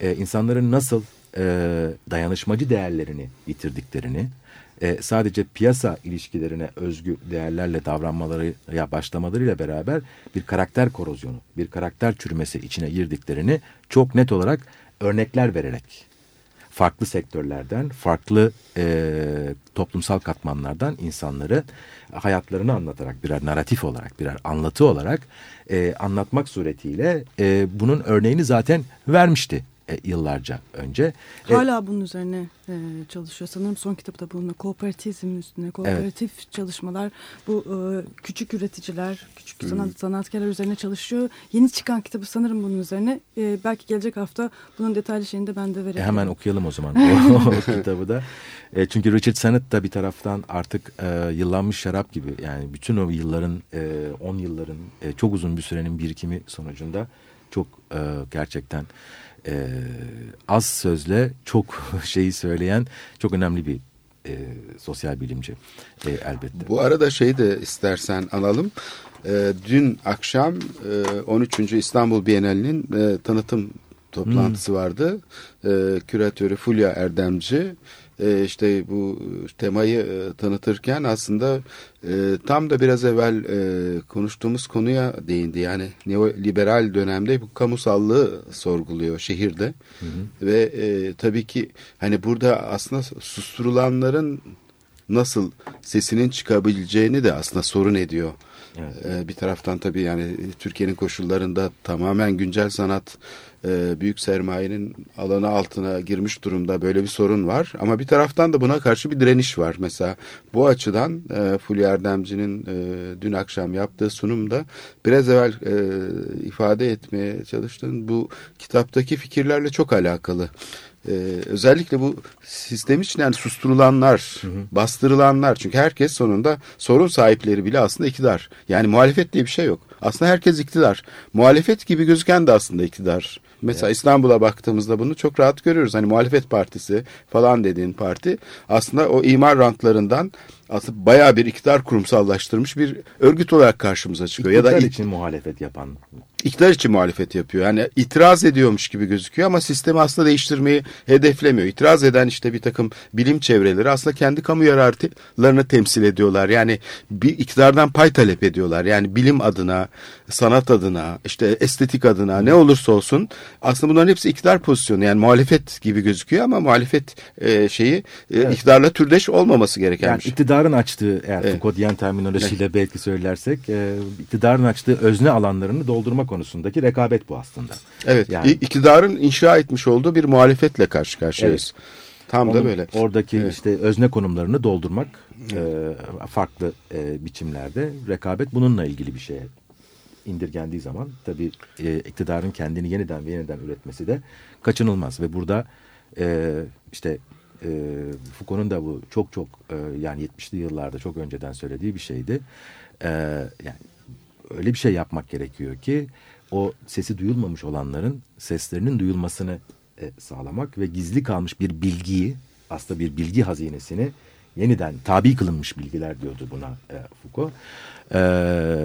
e, insanların nasıl dayanışmacı değerlerini yitirdiklerini, sadece piyasa ilişkilerine özgü değerlerle davranmaları ya başlamalarıyla beraber bir karakter korozyonu, bir karakter çürümesi içine girdiklerini çok net olarak örnekler vererek farklı sektörlerden, farklı e, toplumsal katmanlardan insanları hayatlarını anlatarak birer narratif olarak, birer anlatı olarak e, anlatmak suretiyle e, bunun örneğini zaten vermişti e, yıllarca önce. E, Hala bunun üzerine e, çalışıyor. Sanırım son kitabı da bununla kooperativizmin üstüne, kooperatif çalışmalar, bu e, küçük üreticiler, küçük Hmm. sanat, sanatkarlar üzerine çalışıyor. Yeni çıkan kitabı sanırım bunun üzerine. E, belki gelecek hafta bunun detaylı şeyini de ben de E, verebilirim. hemen okuyalım o zaman o, kitabı da. E, çünkü Richard Sennett da bir taraftan artık e, yıllanmış şarap gibi yani bütün o yılların, 10 yılların, e, çok uzun bir sürenin birikimi sonucunda çok e, gerçekten e, az sözle çok şeyi söyleyen çok önemli bir e, sosyal bilimci e, elbette. Bu arada şeyi de istersen analım. Ee, dün akşam e, 13. İstanbul Bienalinin e, tanıtım toplantısı vardı. E, küratörü Fulya Erdemci e, işte bu temayı e, tanıtırken aslında e, tam da biraz evvel e, konuştuğumuz konuya değindi. Yani neoliberal dönemde bu kamusallığı sorguluyor şehirde. Ve e, tabii ki hani burada aslında susturulanların nasıl sesinin çıkabileceğini de aslında sorun ediyor. Evet. Bir taraftan tabii yani Türkiye'nin koşullarında tamamen güncel sanat e, büyük sermayenin alanı altına girmiş durumda böyle bir sorun var. Ama bir taraftan da buna karşı bir direniş var. Mesela bu açıdan e, Fulya Erdemci'nin e, dün akşam yaptığı sunumda biraz evvel e, ifade etmeye çalıştığın bu kitaptaki fikirlerle çok alakalı. Ee, özellikle bu sistem için yani susturulanlar, bastırılanlar çünkü herkes sonunda sorun sahipleri bile aslında iktidar. Yani muhalefet diye bir şey yok. Aslında herkes iktidar. Muhalefet gibi gözüken de aslında iktidar. Mesela İstanbul'a baktığımızda bunu çok rahat görüyoruz. Hani muhalefet partisi falan dediğin parti aslında o imar rantlarından aslında bayağı bir iktidar kurumsallaştırmış bir örgüt olarak karşımıza çıkıyor. ya da İktidar için muhalefet yapan iktidar için muhalefet yapıyor. Yani itiraz ediyormuş gibi gözüküyor ama sistemi aslında değiştirmeyi hedeflemiyor. İtiraz eden işte bir takım bilim çevreleri aslında kendi kamu yararlarını temsil ediyorlar. Yani bir iktidardan pay talep ediyorlar. Yani bilim adına, sanat adına, işte estetik adına ne olursa olsun aslında bunların hepsi iktidar pozisyonu. Yani muhalefet gibi gözüküyor ama muhalefet e, şeyi e, iktidarla türdeş olmaması gereken Yani bir şey. iktidarın açtığı eğer Evet. Foucault'yan terminolojiyle belki söylersek e, iktidarın açtığı özne alanlarını doldurma konusundaki rekabet bu aslında. Evet, Yani- iktidarın inşa etmiş olduğu bir muhalefetle karşı karşıyayız. Tam da Onun böyle. Oradaki Evet. işte özne konumlarını doldurmak e, farklı e, biçimlerde rekabet bununla ilgili bir şeye indirgendiği zaman tabii e, iktidarın kendini yeniden ve yeniden üretmesi de kaçınılmaz ve burada e, işte e, Foucault'un da bu çok çok e, yani 70'li yıllarda çok önceden söylediği bir şeydi. E, yani öyle bir şey yapmak gerekiyor ki o sesi duyulmamış olanların seslerinin duyulmasını e, sağlamak ve gizli kalmış bir bilgiyi aslında bir bilgi hazinesini yeniden tabi kılınmış bilgiler diyordu buna e, Foucault. E,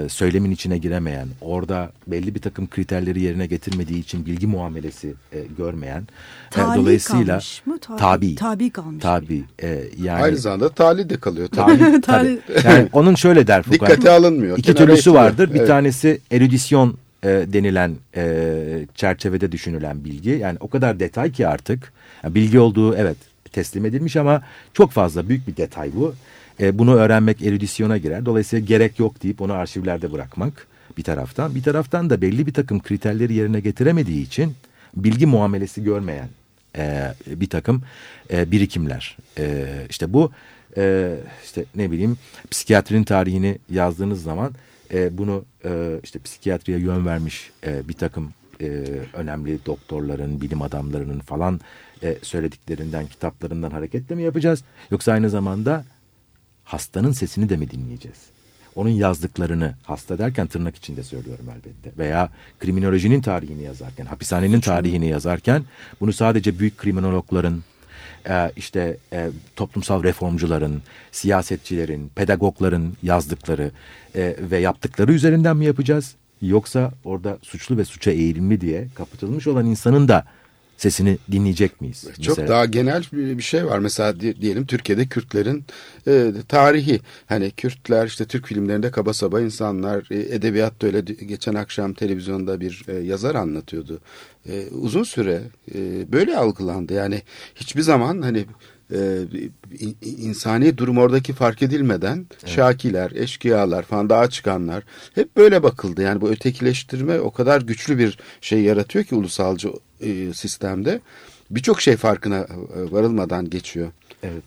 söylemin içine giremeyen, orada belli bir takım kriterleri yerine getirmediği için bilgi muamelesi e, görmeyen, e, Tali dolayısıyla kalmış mı? Tabi- tabi, tabi kalmış. tabi, e, yani Aynı zamanda tali de kalıyor. Tabii. tabi, tabi. Yani onun şöyle der Foucault. Dikkate alınmıyor. İki türlüsü itiliyor. vardır. Bir Evet. tanesi erudisyon e, denilen e, çerçevede düşünülen bilgi. Yani o kadar detay ki artık. Yani bilgi olduğu evet teslim edilmiş ama çok fazla büyük bir detay bu. E, bunu öğrenmek erüdisyona girer. Dolayısıyla gerek yok deyip onu arşivlerde bırakmak bir taraftan. Bir taraftan da belli bir takım kriterleri yerine getiremediği için bilgi muamelesi görmeyen e, bir takım e, birikimler. E, işte bu e, işte ne bileyim psikiyatrinin tarihini yazdığınız zaman e, bunu e, işte psikiyatriye yön vermiş e, bir takım e, önemli doktorların, bilim adamlarının falan e, söylediklerinden, kitaplarından hareketle mi yapacağız? Yoksa aynı zamanda hastanın sesini de mi dinleyeceğiz? Onun yazdıklarını hasta derken tırnak içinde söylüyorum elbette. Veya kriminolojinin tarihini yazarken, hapishanenin tarihini yazarken bunu sadece büyük kriminologların, e, işte e, toplumsal reformcuların, siyasetçilerin, pedagogların yazdıkları e, ve yaptıkları üzerinden mi yapacağız? Yoksa orada suçlu ve suça eğilimli diye kapatılmış olan insanın da sesini dinleyecek miyiz? Çok Mesela, daha genel bir şey var. Mesela di- diyelim Türkiye'de Kürtlerin e, tarihi. Hani Kürtler işte Türk filmlerinde kaba saba insanlar. E, edebiyatta öyle geçen akşam televizyonda bir e, yazar anlatıyordu. E, uzun süre e, böyle algılandı. Yani hiçbir zaman hani e, in- insani durum oradaki fark edilmeden şakiler, eşkıyalar falan dağa çıkanlar hep böyle bakıldı. Yani bu ötekileştirme o kadar güçlü bir şey yaratıyor ki ulusalcı e, sistemde birçok şey farkına e, varılmadan geçiyor. Evet.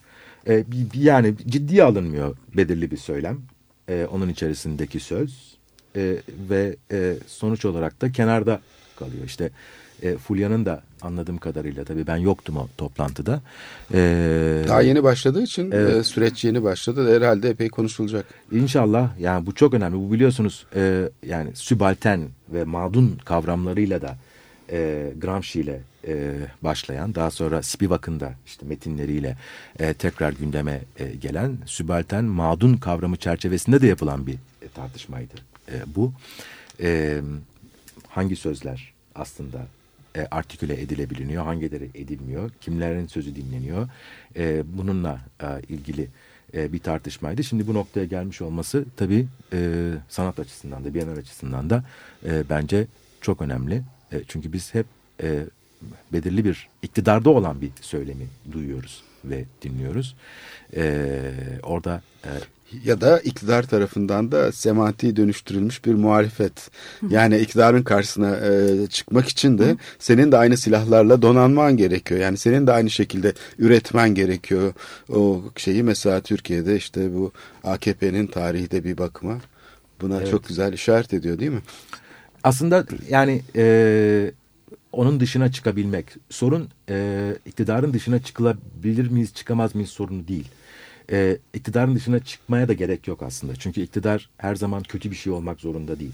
E, yani ciddiye alınmıyor belirli bir söylem. E, onun içerisindeki söz. E, ve e, sonuç olarak da kenarda kalıyor. İşte e, Fulya'nın da anladığım kadarıyla tabii ben yoktum o toplantıda. E, Daha yeni başladığı için Evet. e, süreç yeni başladı. Herhalde epey konuşulacak. İnşallah yani bu çok önemli. Bu biliyorsunuz e, yani sübalten ve madun kavramlarıyla da e, Gramsci ile e, başlayan daha sonra Spivak'ın da işte metinleriyle e, tekrar gündeme e, gelen sübalten madun kavramı çerçevesinde de yapılan bir e, tartışmaydı e, bu. E, hangi sözler aslında e, artiküle edilebiliyor, hangileri edilmiyor, kimlerin sözü dinleniyor. E, bununla e, ilgili e, bir tartışmaydı. Şimdi bu noktaya gelmiş olması tabii e, sanat açısından da, Bienal açısından da e, bence çok önemli. E, çünkü biz hep e, belirli bir iktidarda olan bir söylemi duyuyoruz ve dinliyoruz. E, orada e, Ya da iktidar tarafından da semantiği dönüştürülmüş bir muhalefet. Yani iktidarın karşısına e, çıkmak için de senin de aynı silahlarla donanman gerekiyor. Yani senin de aynı şekilde üretmen gerekiyor. O şeyi mesela Türkiye'de işte bu AKP'nin tarihi de bir bakıma buna Evet. çok güzel işaret ediyor değil mi? Aslında yani e, onun dışına çıkabilmek. Sorun e, iktidarın dışına çıkılabilir miyiz, çıkamaz mıyız sorunu değil. E, iktidarın dışına çıkmaya da gerek yok aslında. Çünkü iktidar her zaman kötü bir şey olmak zorunda değil.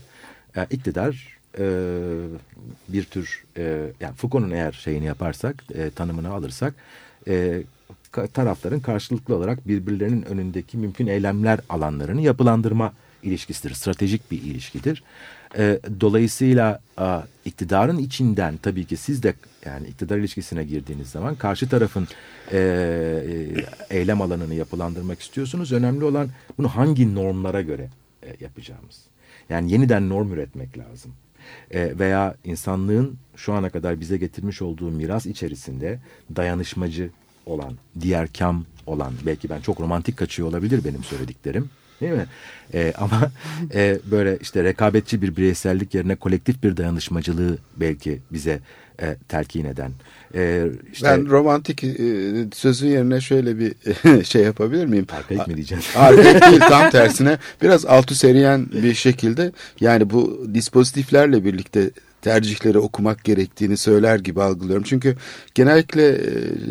E, iktidar e, bir tür e, yani Foucault'un eğer şeyini yaparsak, e, tanımını alırsak e, tarafların karşılıklı olarak birbirlerinin önündeki mümkün eylemler alanlarını yapılandırma ilişkisidir. Stratejik bir ilişkidir. E, dolayısıyla a, iktidarın içinden tabii ki siz de yani iktidar ilişkisine girdiğiniz zaman karşı tarafın e, e, eylem alanını yapılandırmak istiyorsunuz. Önemli olan bunu hangi normlara göre e, yapacağımız. Yani yeniden norm üretmek lazım. E, veya insanlığın şu ana kadar bize getirmiş olduğu miras içerisinde dayanışmacı olan, diğerkam olan, belki ben çok romantik kaçıyor olabilir benim söylediklerim. Değil mi? E, ama e, böyle işte rekabetçi bir bireysellik yerine kolektif bir dayanışmacılığı belki bize e, telkin eden. E, işte, Ben romantik e, sözün yerine şöyle bir şey yapabilir miyim? Arkaik mi diyeceğim? Arkaik değil tam tersine biraz altı seriyen bir şekilde yani bu dispozitiflerle birlikte tercihleri okumak gerektiğini söyler gibi algılıyorum. Çünkü genellikle e,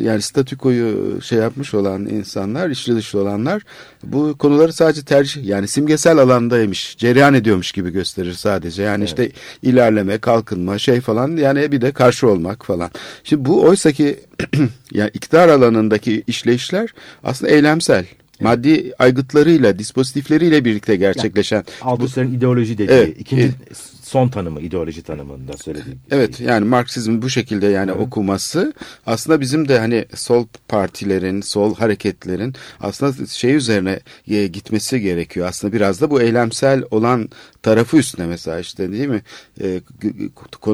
yani statükoyu şey yapmış olan insanlar, içli dışlı olanlar bu konuları sadece tercih yani simgesel alandaymış, cereyan ediyormuş gibi gösterir sadece. Yani işte ilerleme, kalkınma şey falan yani bir de karşı olmak falan. Şimdi bu oysaki yani iktidar alanındaki işleyişler aslında eylemsel. Maddi aygıtlarıyla, dispozitifleriyle birlikte gerçekleşen. Althusser'in ideoloji dediği Evet, ikinci evet. Son tanımı ideoloji tanımında söylediğim. Evet yani Marksizm bu şekilde yani okuması aslında bizim de hani sol partilerin, sol hareketlerin aslında şey üzerine e, gitmesi gerekiyor. Aslında biraz da bu eylemsel olan tarafı üstüne mesela işte değil mi? E,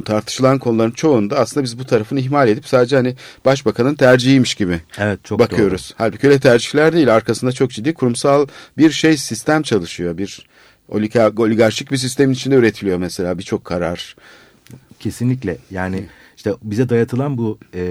tartışılan konuların çoğunda aslında biz bu tarafını ihmal edip sadece hani başbakanın tercihiymiş gibi Evet çok bakıyoruz. Halbuki öyle tercihler değil. Arkasında çok ciddi kurumsal bir şey sistem çalışıyor. Bir oligarşik bir sistemin içinde üretiliyor mesela birçok karar. Kesinlikle yani işte bize dayatılan bu e,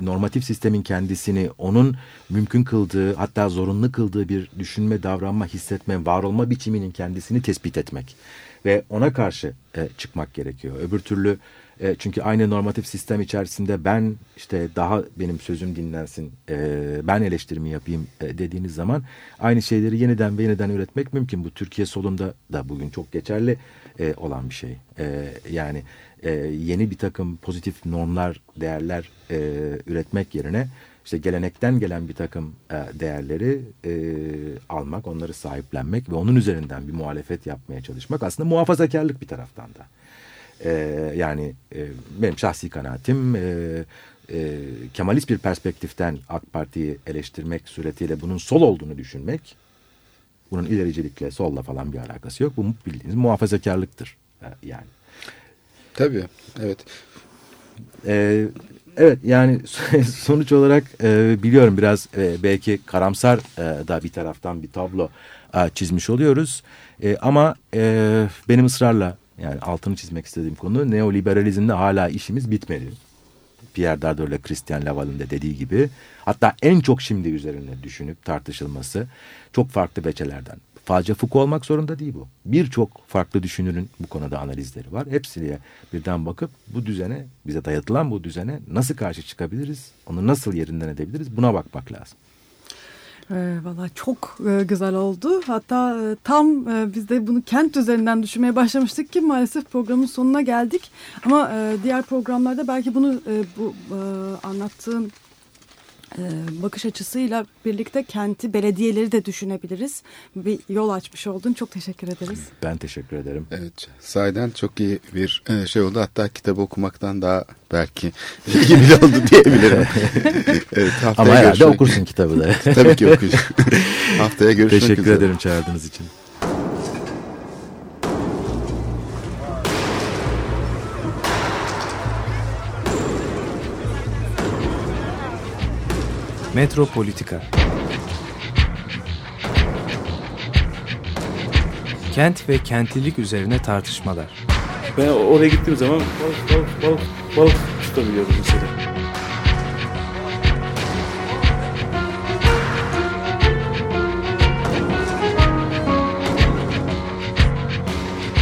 normatif sistemin kendisini onun mümkün kıldığı hatta zorunlu kıldığı bir düşünme, davranma, hissetme, var olma biçiminin kendisini tespit etmek ve ona karşı e, çıkmak gerekiyor. Öbür türlü e, çünkü aynı normatif sistem içerisinde ben işte daha benim sözüm dinlensin, e, ben eleştirimi yapayım e, dediğiniz zaman aynı şeyleri yeniden ve yeniden üretmek mümkün. Bu Türkiye solunda da bugün çok geçerli e, olan bir şey. E, yani e, yeni bir takım pozitif normlar, değerler e, üretmek yerine işte gelenekten gelen bir takım e, değerleri e, almak, onları sahiplenmek ve onun üzerinden bir muhalefet yapmaya çalışmak aslında muhafazakarlık bir taraftan da. E, yani e, benim şahsi kanaatim e, e, Kemalist bir perspektiften AK Parti'yi eleştirmek suretiyle bunun sol olduğunu düşünmek bunun ilericilikle solla falan bir alakası yok. Bu bildiğiniz muhafazakarlıktır e, yani. Tabii evet. Ee, evet yani sonuç olarak e, biliyorum biraz e, belki karamsar e, da bir taraftan bir tablo e, çizmiş oluyoruz. E, ama e, benim ısrarla yani altını çizmek istediğim konu neoliberalizmde hala işimiz bitmedi. Pierre Dardot Christian Laval'in de dediği gibi. Hatta en çok şimdi üzerine düşünüp tartışılması çok farklı beçelerden. Sadece Foucault olmak zorunda değil bu. Birçok farklı düşünürün bu konuda analizleri var. Hepsine birden bakıp bu düzene, bize dayatılan bu düzene nasıl karşı çıkabiliriz? Onu nasıl yerinden edebiliriz? Buna bakmak lazım. E, Valla çok güzel oldu. Hatta e, tam e, biz de bunu kent üzerinden düşünmeye başlamıştık ki maalesef programın sonuna geldik. Ama e, diğer programlarda belki bunu bu e, anlattığın bakış açısıyla birlikte kenti, belediyeleri de düşünebiliriz. Bir yol açmış oldun. Çok teşekkür ederiz. Ben teşekkür ederim. Evet, sahiden çok iyi bir e, şey oldu. Hatta kitabı okumaktan daha belki ilgili oldu diyebilirim. evet, haftaya Ama herhalde görüşmek- okursun kitabı da. Tabii ki okuyacağım. haftaya görüşmek Teşekkür üzere. ederim çağırdığınız için. Metropolitika Kent ve kentlilik üzerine tartışmalar. Ben oraya gittiğim zaman balık balık balık balık tutabiliyorum mesela.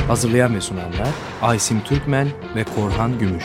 Hazırlayan ve sunanlar Aysim Türkmen ve Korhan Gümüş.